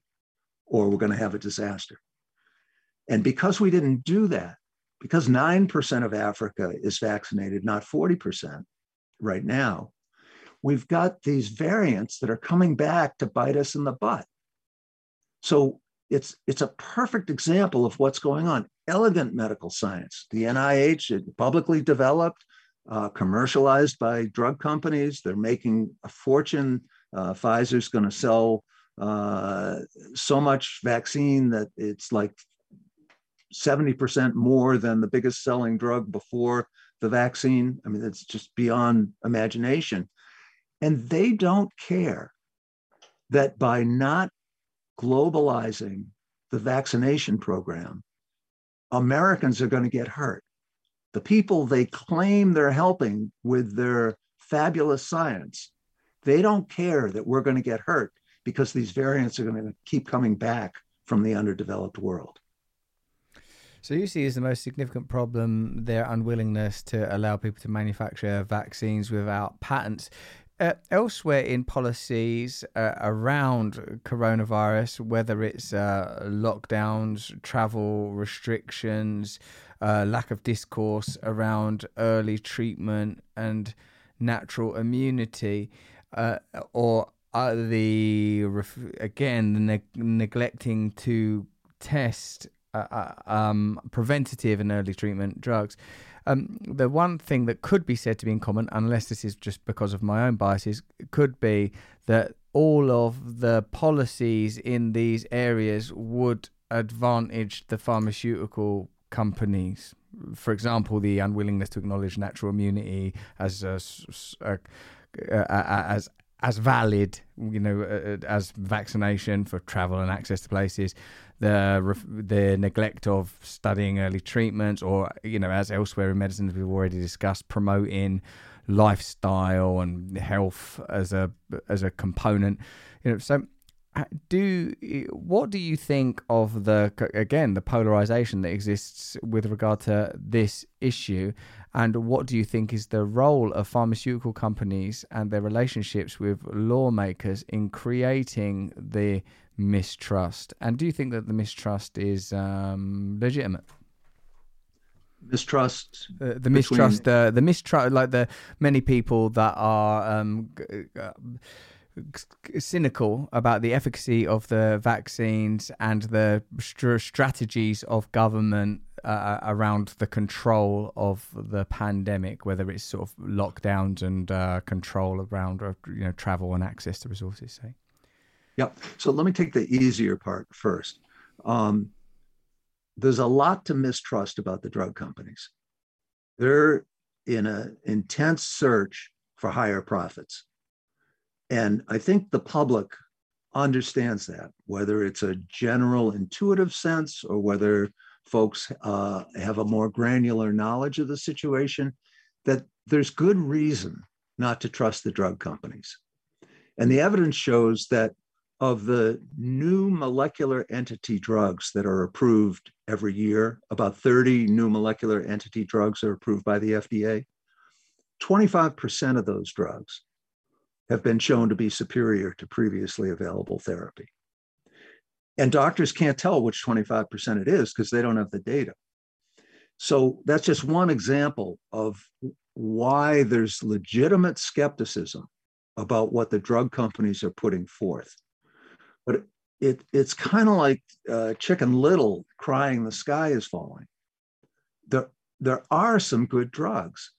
or we're going to have a disaster. And because we didn't do that, because 9% of Africa is vaccinated, not 40% right now, we've got these variants that are coming back to bite us in the butt. So it's it's a perfect example of what's going on. Elegant medical science. The NIH publicly developed, uh, commercialized by drug companies. They're making a fortune. Uh, Pfizer's going to sell uh, so much vaccine that it's like 70% more than the biggest selling drug before the vaccine. I mean, it's just beyond imagination. And they don't care that by not globalizing the vaccination program, Americans are going to get hurt. The people they claim they're helping with their fabulous science, they don't care that we're going to get hurt because these variants are going to keep coming back from the underdeveloped world. So you see as the most significant problem their unwillingness to allow people to manufacture vaccines without patents. Uh, elsewhere in policies uh, around coronavirus, whether it's uh, lockdowns, travel restrictions, uh, lack of discourse around early treatment and natural immunity, uh, or the again the ne- neglecting to test uh, um, preventative and early treatment drugs. Um, the one thing that could be said to be in common, unless this is just because of my own biases, could be that all of the policies in these areas would advantage the pharmaceutical companies. For example, the unwillingness to acknowledge natural immunity as a, a, a, as as valid, you know, uh, uh, as vaccination for travel and access to places, the the neglect of studying early treatments, or you know, as elsewhere in medicine, as we've already discussed, promoting lifestyle and health as a as a component. You know, so do what do you think of the again the polarization that exists with regard to this issue? And what do you think is the role of pharmaceutical companies and their relationships with lawmakers in creating the mistrust? And do you think that the mistrust is um, legitimate? Mistrust uh, the mistrust between... uh, the mistrust like the many people that are um, uh, cynical about the efficacy of the vaccines and the st- strategies of government uh, uh, around the control of the pandemic, whether it's sort of lockdowns and uh, control around uh, you know travel and access to resources. Say. Yep. So let me take the easier part first. Um, there's a lot to mistrust about the drug companies. They're in an intense search for higher profits. And I think the public understands that, whether it's a general intuitive sense or whether folks uh, have a more granular knowledge of the situation, that there's good reason not to trust the drug companies. And the evidence shows that of the new molecular entity drugs that are approved every year, about 30 new molecular entity drugs are approved by the FDA. 25% of those drugs have been shown to be superior to previously available therapy. And doctors can't tell which 25% it is because they don't have the data. So that's just one example of why there's legitimate skepticism about what the drug companies are putting forth. But it, it's kind of like uh, Chicken Little crying the sky is falling. There, there are some good drugs.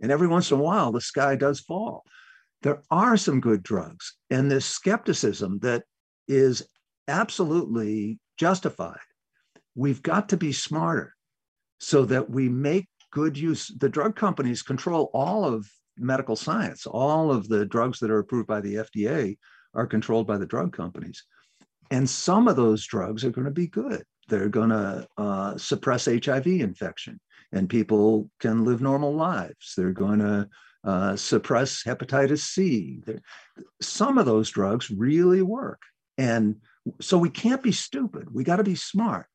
And every once in a while, the sky does fall there are some good drugs. And this skepticism that is absolutely justified. We've got to be smarter so that we make good use. The drug companies control all of medical science. All of the drugs that are approved by the FDA are controlled by the drug companies. And some of those drugs are going to be good. They're going to uh, suppress HIV infection and people can live normal lives. They're going to uh, suppress hepatitis C. Some of those drugs really work. And so we can't be stupid. We got to be smart.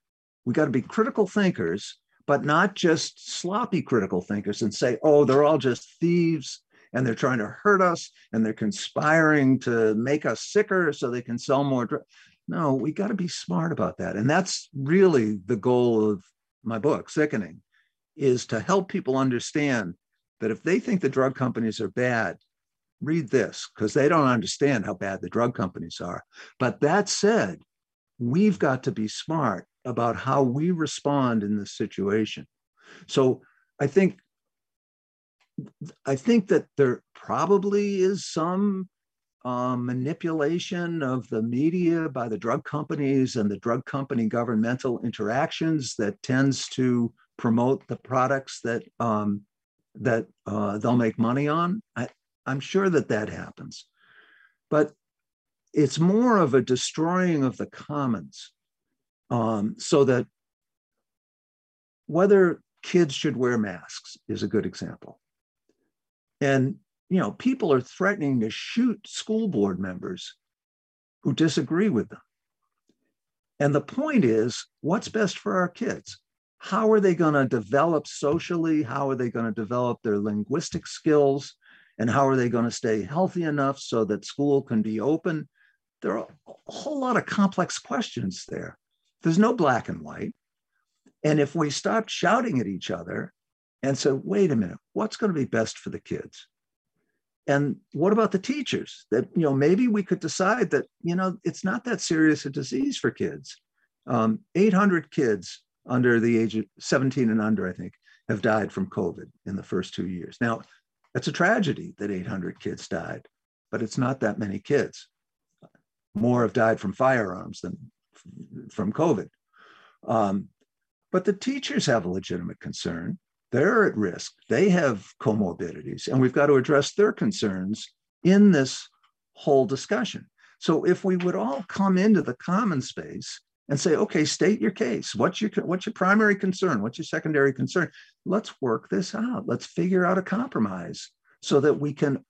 We got to be critical thinkers, but not just sloppy critical thinkers and say, oh, they're all just thieves and they're trying to hurt us and they're conspiring to make us sicker so they can sell more drugs. No, we got to be smart about that. And that's really the goal of my book, Sickening, is to help people understand that if they think the drug companies are bad, read this because they don't understand how bad the drug companies are. But that said, we've got to be smart about how we respond in this situation. So I think I think that there probably is some um, manipulation of the media by the drug companies and the drug company governmental interactions that tends to promote the products that um, that uh, they'll make money on. I, I'm sure that that happens, but it's more of a destroying of the commons, um, so that whether kids should wear masks is a good example. And you know, people are threatening to shoot school board members who disagree with them. And the point is, what's best for our kids? How are they going to develop socially? How are they going to develop their linguistic skills? And how are they going to stay healthy enough so that school can be open? There are a whole lot of complex questions there. There's no black and white. And if we stop shouting at each other and say, wait a minute, what's going to be best for the kids? And what about the teachers? That, you know, maybe we could decide that, you know, it's not that serious a disease for kids. Um, 800 kids under the age of 17 and under, I think, have died from COVID in the first two years. Now, that's a tragedy that 800 kids died, but it's not that many kids. More have died from firearms than from COVID. Um, but the teachers have a legitimate concern. They're at risk. They have comorbidities, and we've got to address their concerns in this whole discussion. So if we would all come into the common space and say, okay, state your case. What's your what's your primary concern? What's your secondary concern? Let's work this out. Let's figure out a compromise so that we can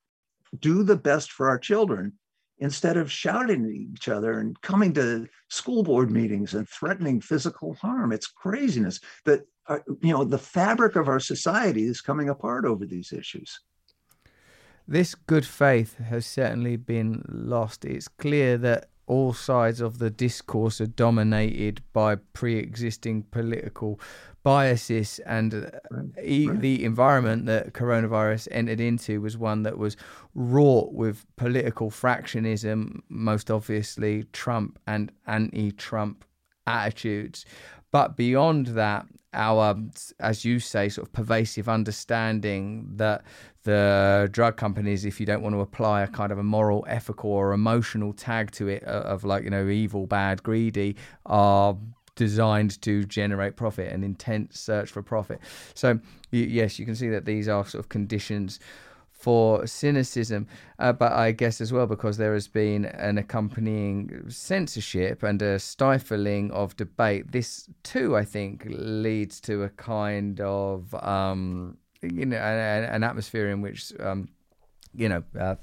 do the best for our children instead of shouting at each other and coming to school board meetings and threatening physical harm. It's craziness that uh, you know the fabric of our society is coming apart over these issues. This good faith has certainly been lost. It's clear that all sides of the discourse are dominated by pre-existing political biases and uh, Right, e- right. the environment that coronavirus entered into was one that was wrought with political fractionism most obviously trump and anti-trump attitudes but beyond that our as you say sort of pervasive understanding that the drug companies if you don't want to apply a kind of a moral ethical or emotional tag to it uh, of like you know evil bad greedy are designed to generate profit an intense search for profit so yes you can see that these are sort of conditions for cynicism, uh, but I guess as well because there has been an accompanying censorship and a stifling of debate. This too, I think, leads to a kind of um, you know an, an atmosphere in which. Um, you know, uh,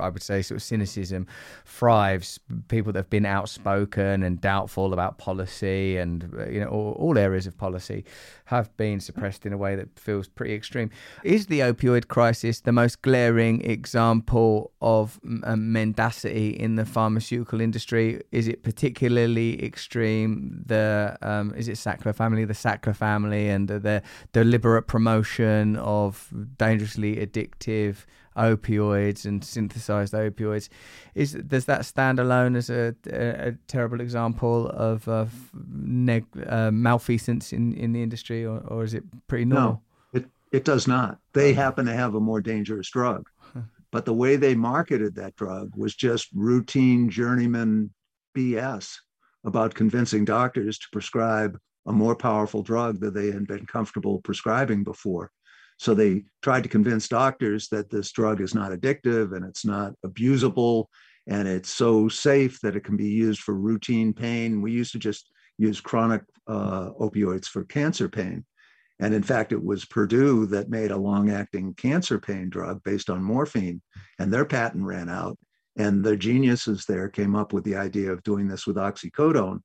I would say sort of cynicism thrives. People that have been outspoken and doubtful about policy and, uh, you know, all, all, areas of policy have been suppressed in a way that feels pretty extreme. Is the opioid crisis the most glaring example of mendacity in the pharmaceutical industry? Is it particularly extreme? The um, Is it Sackler family, the Sackler family, and the deliberate promotion of dangerously addictive opioids and synthesized opioids. Is does that stand alone as a, a, a terrible example of uh, neg, uh, malfeasance in, in the industry, or, or is it pretty normal? No, it, it does not. They happen to have a more dangerous drug. But the way they marketed that drug was just routine journeyman BS about convincing doctors to prescribe a more powerful drug that they had been comfortable prescribing before. So they tried to convince doctors that this drug is not addictive and it's not abusable and it's so safe that it can be used for routine pain. We used to just use chronic uh, opioids for cancer pain. And in fact, it was Purdue that made a long acting cancer pain drug based on morphine, and their patent ran out. And the geniuses there came up with the idea of doing this with oxycodone,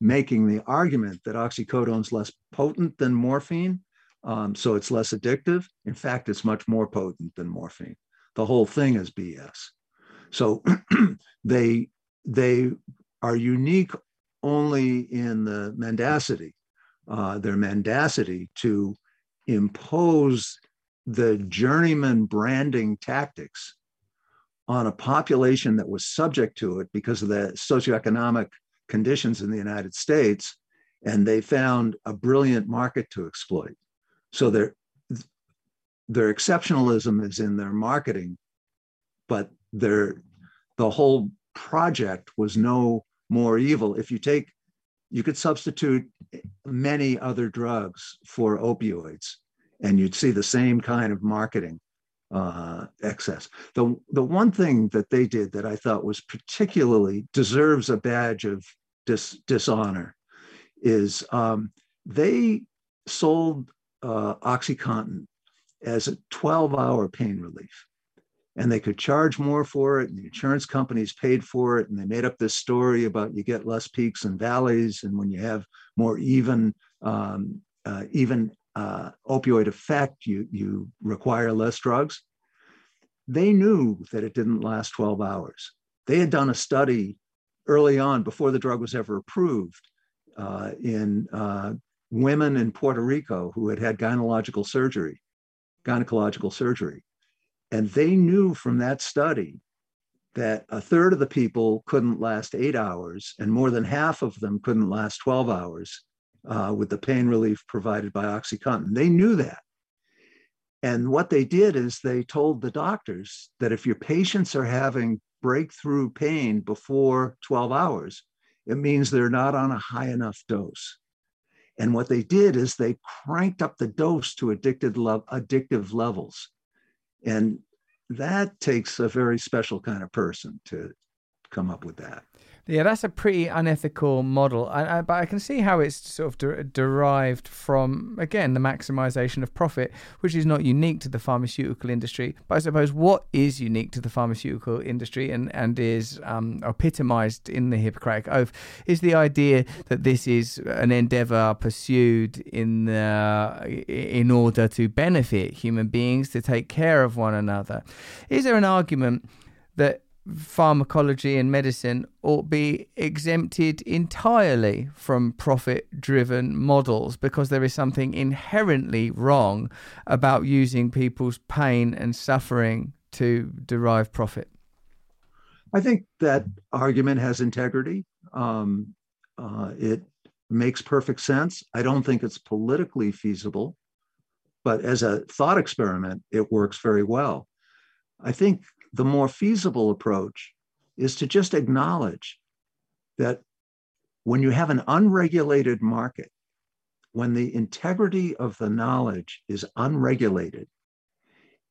making the argument that oxycodone is less potent than morphine um, so it's less addictive. In fact, it's much more potent than morphine. The whole thing is BS. So [clears throat] they they are unique only in the mendacity, uh, their mendacity to impose the journeyman branding tactics on a population that was subject to it because of the socioeconomic conditions in the United States, and they found a brilliant market to exploit. So their their exceptionalism is in their marketing, but their the whole project was no more evil. If you take, you could substitute many other drugs for opioids, and you'd see the same kind of marketing uh, excess. The the one thing that they did that I thought was particularly deserves a badge of dis, dishonor is um, they sold uh, OxyContin as a 12 hour pain relief. And they could charge more for it, and the insurance companies paid for it. And they made up this story about you get less peaks and valleys, and when you have more even, um, uh, even uh, opioid effect, you, you require less drugs. They knew that it didn't last 12 hours. They had done a study early on before the drug was ever approved uh, in uh, women in Puerto Rico who had had gynecological surgery, gynecological surgery. And they knew from that study that a third of the people couldn't last eight hours, and more than half of them couldn't last 12 hours uh, with the pain relief provided by OxyContin. They knew that. And what they did is they told the doctors that if your patients are having breakthrough pain before 12 hours, it means they're not on a high enough dose. And what they did is they cranked up the dose to addicted addictive levels. And that takes a very special kind of person to come up with that. Yeah, that's a pretty unethical model, I, I, but I can see how it's sort of de- derived from again the maximization of profit, which is not unique to the pharmaceutical industry. But I suppose what is unique to the pharmaceutical industry and and is um, epitomized in the Hippocratic Oath is the idea that this is an endeavor pursued in the, in order to benefit human beings to take care of one another. Is there an argument that pharmacology and medicine ought be exempted entirely from profit driven models because there is something inherently wrong about using people's pain and suffering to derive profit. I think that argument has integrity. Um, uh, it makes perfect sense. I don't think it's politically feasible, but as a thought experiment, it works very well. I think the more feasible approach is to just acknowledge that when you have an unregulated market, when the integrity of the knowledge is unregulated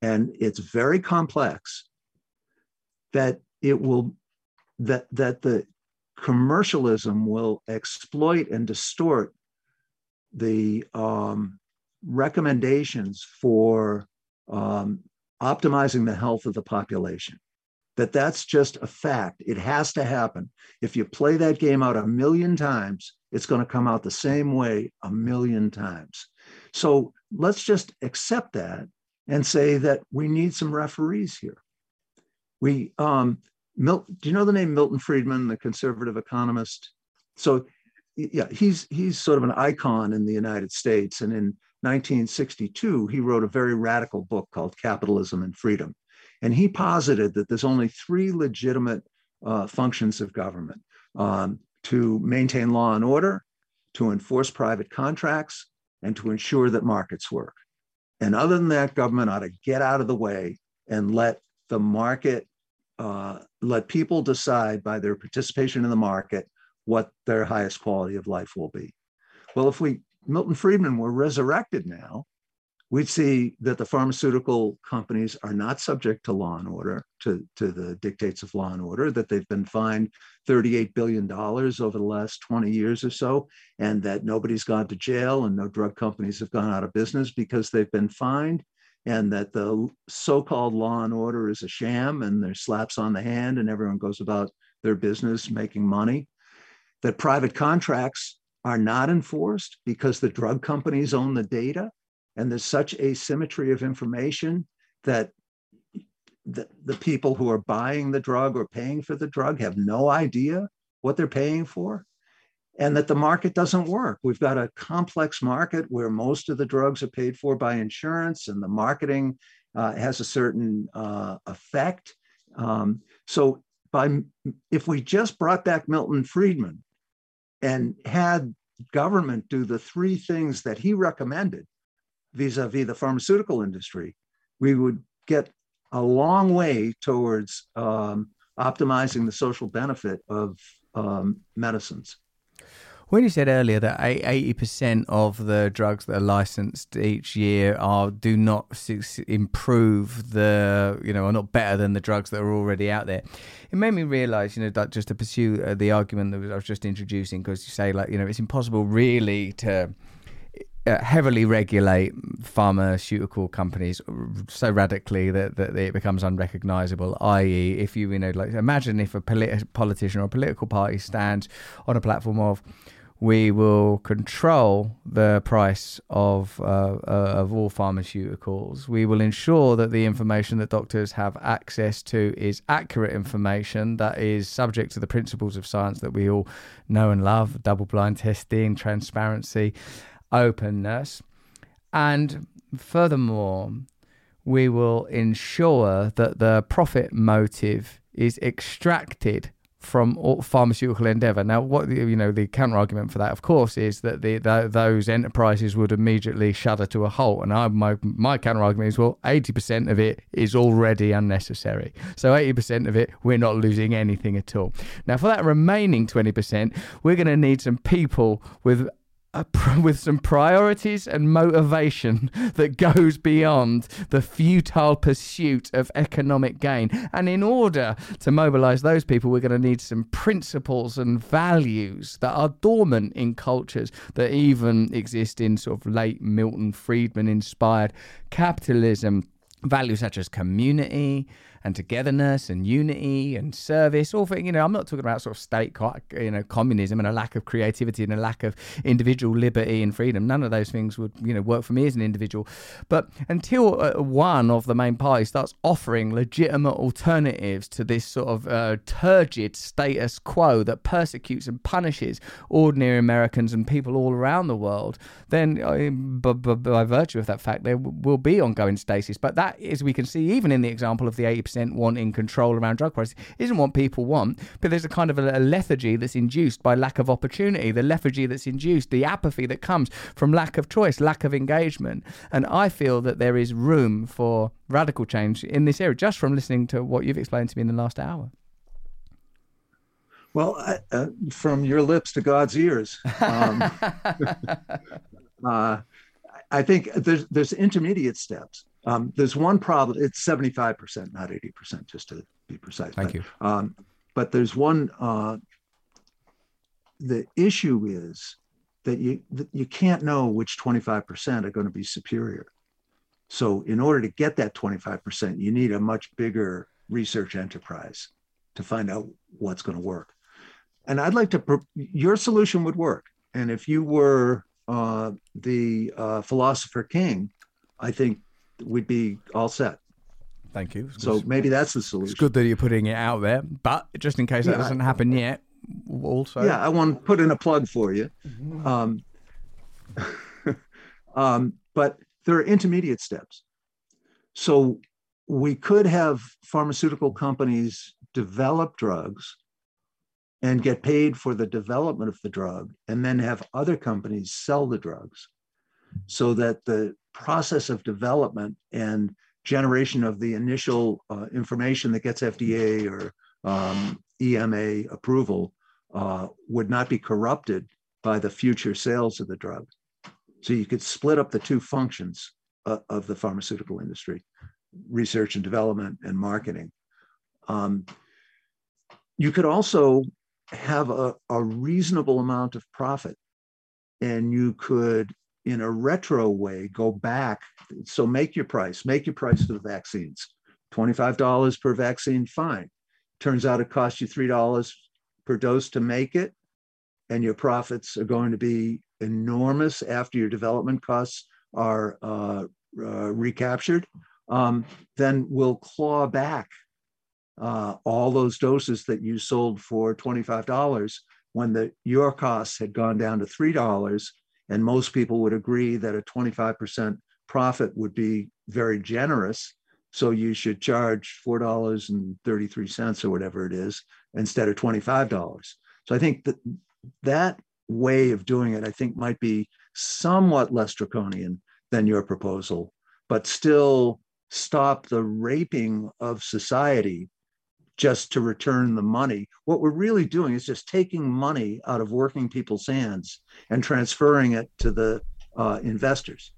and it's very complex, that it will that that the commercialism will exploit and distort the um, recommendations for um, optimizing the health of the population. That that's just a fact. It has to happen. If you play that game out a million times, it's going to come out the same way a million times. So let's just accept that and say that we need some referees here. We, um, do you know the name Milton Friedman, the conservative economist? So, yeah, he's he's sort of an icon in the United States, and in 1962, he wrote a very radical book called Capitalism and Freedom. And he posited that there's only three legitimate uh, functions of government um, to maintain law and order, to enforce private contracts, and to ensure that markets work. And other than that, government ought to get out of the way and let the market, uh, let people decide by their participation in the market what their highest quality of life will be. Well, if we Milton Friedman were resurrected now, we'd see that the pharmaceutical companies are not subject to law and order, to, to the dictates of law and order, that they've been fined $38 billion over the last 20 years or so, and that nobody's gone to jail and no drug companies have gone out of business because they've been fined, and that the so called law and order is a sham and there's slaps on the hand and everyone goes about their business making money. That private contracts are not enforced because the drug companies own the data and there's such asymmetry of information that the, the people who are buying the drug or paying for the drug have no idea what they're paying for and that the market doesn't work. We've got a complex market where most of the drugs are paid for by insurance and the marketing uh, has a certain uh, effect Um, so by if we just brought back Milton Friedman and had government do the three things that he recommended vis-a-vis the pharmaceutical industry, we would get a long way towards um, optimizing the social benefit of um, medicines. When you said earlier that eighty percent of the drugs that are licensed each year are do not improve the you know are not better than the drugs that are already out there, it made me realise you know that just to pursue uh, the argument that I was just introducing because you say like you know it's impossible really to uh, heavily regulate pharmaceutical companies so radically that, that it becomes unrecognizable. I.e., if you you know like imagine if a polit- politician or a political party stands on a platform of we will control the price of uh, uh, of all pharmaceuticals. We will ensure that the information that doctors have access to is accurate information that is subject to the principles of science that we all know and love: double-blind testing, transparency, openness, and furthermore, we will ensure that the profit motive is extracted from pharmaceutical endeavor. Now, what you know, the counter argument for that, of course, is that the, the, those enterprises would immediately shudder to a halt. And I, my my counter argument is, well, eighty percent of it is already unnecessary. So eighty percent of it, we're not losing anything at all. Now, for that remaining twenty percent, we're going to need some people with [laughs] with some priorities and motivation that goes beyond the futile pursuit of economic gain. And in order to mobilize those people, we're going to need some principles and values that are dormant in cultures that even exist in sort of late Milton Friedman inspired capitalism. Values such as community, and togetherness and unity and service. All for, you know, I'm not talking about sort of state, you know, communism and a lack of creativity and a lack of individual liberty and freedom. None of those things would, you know, work for me as an individual. But until uh, one of the main parties starts offering legitimate alternatives to this sort of uh, turgid status quo that persecutes and punishes ordinary Americans and people all around the world, then uh, by, by, by virtue of that fact, there will be ongoing stasis. But that, as we can see, even in the example of the 80% wanting control around drug prices isn't what people want. But there's a kind of a, a lethargy that's induced by lack of opportunity, the lethargy that's induced, the apathy that comes from lack of choice, lack of engagement. And I feel that there is room for radical change in this area just from listening to what you've explained to me in the last hour. Well, uh, from your lips to God's ears. Um, [laughs] [laughs] uh, I think there's there's intermediate steps. Um, there's one problem. It's 75%, not 80%, just to be precise. Thank but, you. Um, but there's one. Uh, the issue is that you that you can't know which 25% are going to be superior. So in order to get that 25%, you need a much bigger research enterprise to find out what's going to work. And I'd like to. Your solution would work. And if you were uh, the uh, philosopher king, I think we'd be all set. Thank you. So maybe that's the solution. It's good that you're putting it out there, but just in case that doesn't happen yet, also. Yeah, I want to put in a plug for you. Mm-hmm. Um, [laughs] um, but there are intermediate steps. So we could have pharmaceutical companies develop drugs and get paid for the development of the drug, and then have other companies sell the drugs so that the process of development and generation of the initial uh, information that gets FDA or um, EMA approval uh, would not be corrupted by the future sales of the drug. So you could split up the two functions uh, of the pharmaceutical industry research and development and marketing. Um, you could also have a, a reasonable amount of profit and you could in a retro way go back. So make your price, make your price for the vaccines. $25 per vaccine, fine. Turns out it costs you $3 per dose to make it, and your profits are going to be enormous after your development costs are uh, uh, recaptured. Um, then we'll claw back uh, all those doses that you sold for $25 when the your costs had gone down to $3 and most people would agree that a 25% profit would be very generous So you should charge $4.33 or whatever it is instead of $25. So I think that that way of doing it, I think, might be somewhat less draconian than your proposal, but still stop the raping of society just to return the money. What we're really doing is just taking money out of working people's hands and transferring it to the uh, investors.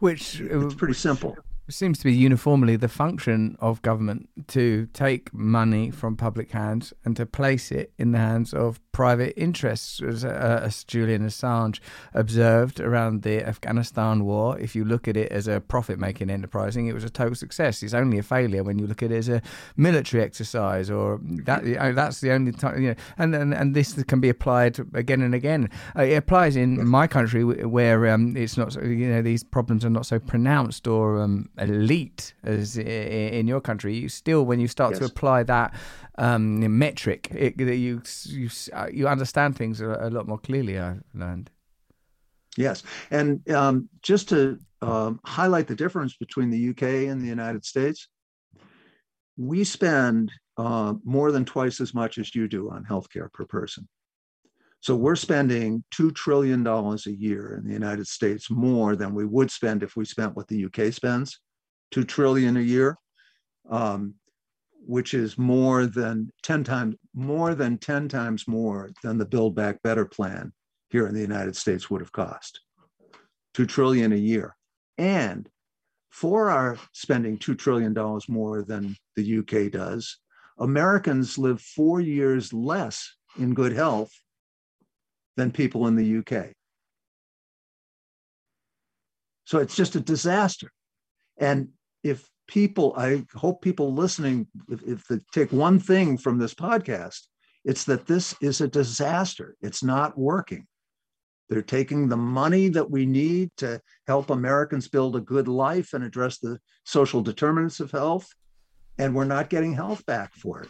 Which It's pretty simple. seems to be uniformly the function of government to take money from public hands and to place it in the hands of private interests, as, uh, as Julian Assange observed around the Afghanistan war. If you look at it as a profit-making enterprising, it was a total success. It's only a failure when you look at it as a military exercise, or that that's the only time. You know, and, and and this can be applied again and again. Uh, it applies in my country where um, it's not. You know, these problems are not so pronounced or um, elite as in your country. You still, when you start to apply that um, metric, it, you you uh, you understand things a, a lot more clearly. I've learned. Yes. And um, just to um, highlight the difference between the UK and the United States, we spend uh, more than twice as much as you do on healthcare per person. So we're spending $2 trillion a year in the United States more than we would spend if we spent what the UK spends, 2 trillion a year, um, which is more than 10 times, more than 10 times more than the Build Back Better plan here in the United States would have cost. 2 trillion a year. And for our spending $2 trillion more than the UK does, Americans live four years less in good health than people in the UK. So it's just a disaster. And if people, I hope people listening, if, if they take one thing from this podcast, it's that this is a disaster. It's not working. They're taking the money that we need to help Americans build a good life and address the social determinants of health, and we're not getting health back for it.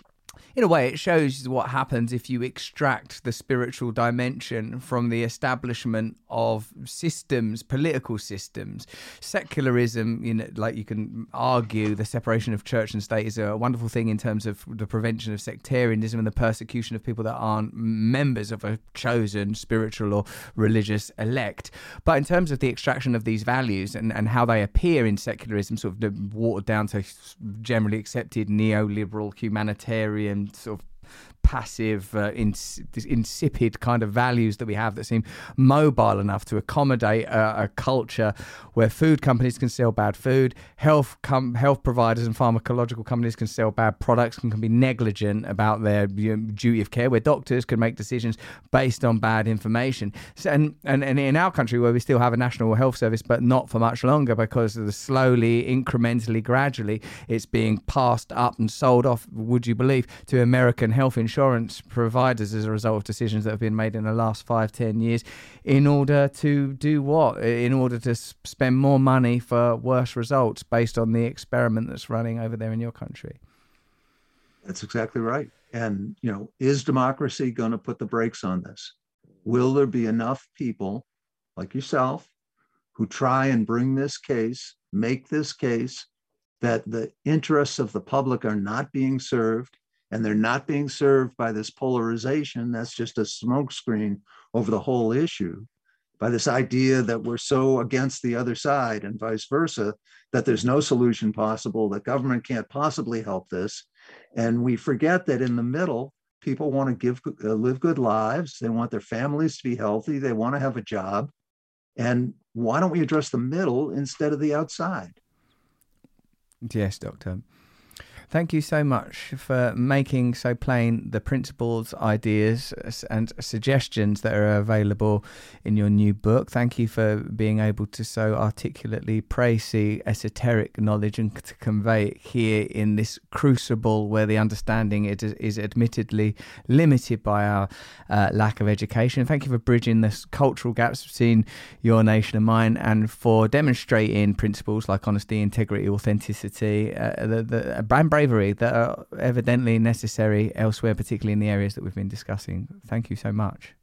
In a way, it shows what happens if you extract the spiritual dimension from the establishment of systems, political systems. Secularism, you know, like you can argue, the separation of church and state is a wonderful thing in terms of the prevention of sectarianism and the persecution of people that aren't members of a chosen spiritual or religious elect. But in terms of the extraction of these values and, and how they appear in secularism, sort of watered down to generally accepted neoliberal humanitarian sort of passive, uh, ins- insipid kind of values that we have that seem mobile enough to accommodate a, a culture where food companies can sell bad food, health com- health providers and pharmacological companies can sell bad products and can be negligent about their you know, duty of care, where doctors can make decisions based on bad information. So, and, and and in our country, where we still have a national health service, but not for much longer because of the slowly, incrementally, gradually, it's being passed up and sold off. Would you believe to American health insurance providers as a result of decisions that have been made in the last five, ten years, in order to do what? In order to spend more money for worse results based on the experiment that's running over there in your country. That's exactly right. And, you know, is democracy going to put the brakes on this? Will there be enough people like yourself who try and bring this case, make this case that the interests of the public are not being served and they're not being served by this polarization that's just a smokescreen over the whole issue by this idea that we're so against the other side and vice versa that there's no solution possible that government can't possibly help this. And we forget that in the middle people want to give uh, live good lives they want their families to be healthy they want to have a job. And why don't we address the middle instead of the outside? Yes, Doctor. Thank you so much for making so plain the principles, ideas, and suggestions that are available in your new book. Thank you for being able to so articulately praise the esoteric knowledge and to convey it here in this crucible where the understanding it is, admittedly limited by our uh, lack of education. Thank you for bridging the cultural gaps between your nation and mine and for demonstrating principles like honesty, integrity, authenticity, uh, the, the, and bravery that are evidently necessary elsewhere, particularly in the areas that we've been discussing. Thank you so much.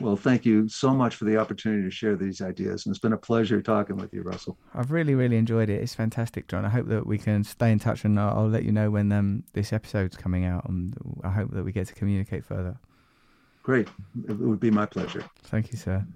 Well, thank you so much for the opportunity to share these ideas. And it's been a pleasure talking with you, Russell. I've really, really enjoyed it. It's fantastic, John. I hope that we can stay in touch, and I'll, I'll let you know when um, this episode's coming out. And I hope that we get to communicate further. Great. It would be my pleasure. Thank you, sir.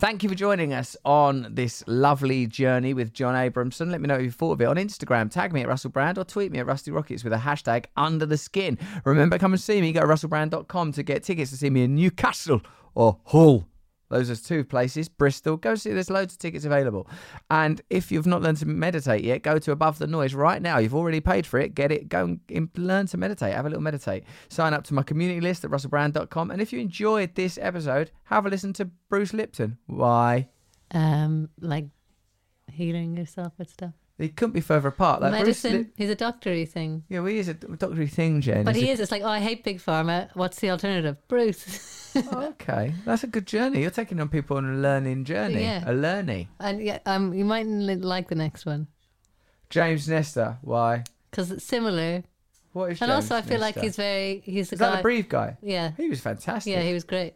Thank you for joining us on this lovely journey with John Abramson. Let me know what you thought of it on Instagram. Tag me at Russell Brand or tweet me at Rusty Rockets with a hashtag under the skin. Remember, come and see me. Go to russellbrand.com to get tickets to see me in Newcastle or Hull. Those are two places. Bristol. Go see. There's loads of tickets available. And if you've not learned to meditate yet, go to Above the Noise right now. You've already paid for it. Get it. Go and learn to meditate. Have a little meditate. Sign up to my community list at russellbrand.com. And if you enjoyed this episode, have a listen to Bruce Lipton. Why? Um, like healing yourself with stuff. They couldn't be further apart. Like Bruce Medicine. Lip- he's a doctory thing. yeah, well, he is a doctory thing, Jen. But he a- is. It's like, oh, I hate big pharma. What's the alternative? Bruce. [laughs] Oh, okay, that's a good journey. You're taking on people on a learning journey. Yeah. A learning. and yeah, um, you might like the next one James Nestor. Why? because it's similar. What is? And James also, I feel like he's very. He's the Is guy. that the Breathe guy? Yeah. He was fantastic. Yeah, he was great.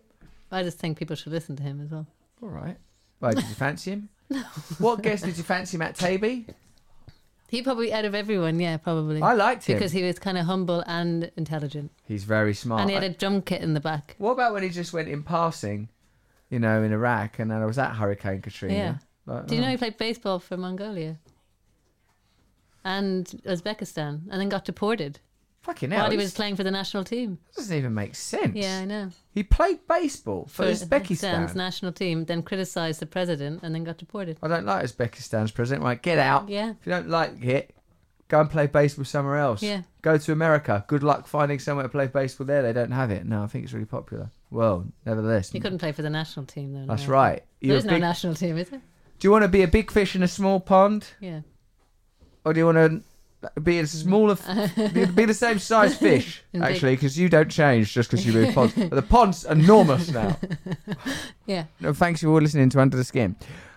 I just think people should listen to him as well. All right. Why did you fancy him? [laughs] no. What guest did you fancy, Matt Taibbi? He probably out of everyone, yeah, probably. I liked him. because he was kind of humble and intelligent, He's very smart. and he had a drum kit in the back. What about when he just went in passing, you know, in Iraq, and then I was at Hurricane Katrina? Yeah. Like, Do you oh. know he played baseball for Mongolia and Uzbekistan, and then got deported Fucking hell. while he was playing for the national team? That doesn't even make sense. Yeah, I know. He played baseball for, Uzbekistan's Uzbekistan. national team, then criticised the president, and then got deported. I don't like Uzbekistan's president. Right, get out. Yeah. If you don't like it, go and play baseball somewhere else. Yeah. Go to America. Good luck finding somewhere to play baseball there. They don't have it. No, I think it's really popular. Well, nevertheless. You couldn't play for the national team, though. That's America. right. You're There's a no big- national team, is there? Do you want to be a big fish in a small pond? Yeah. Or do you want to be a smaller, be, be the same size [laughs] fish, actually, because you don't change just because you move [laughs] ponds. But the pond's enormous now. [laughs] Yeah. No, thanks for all listening to Under the Skin.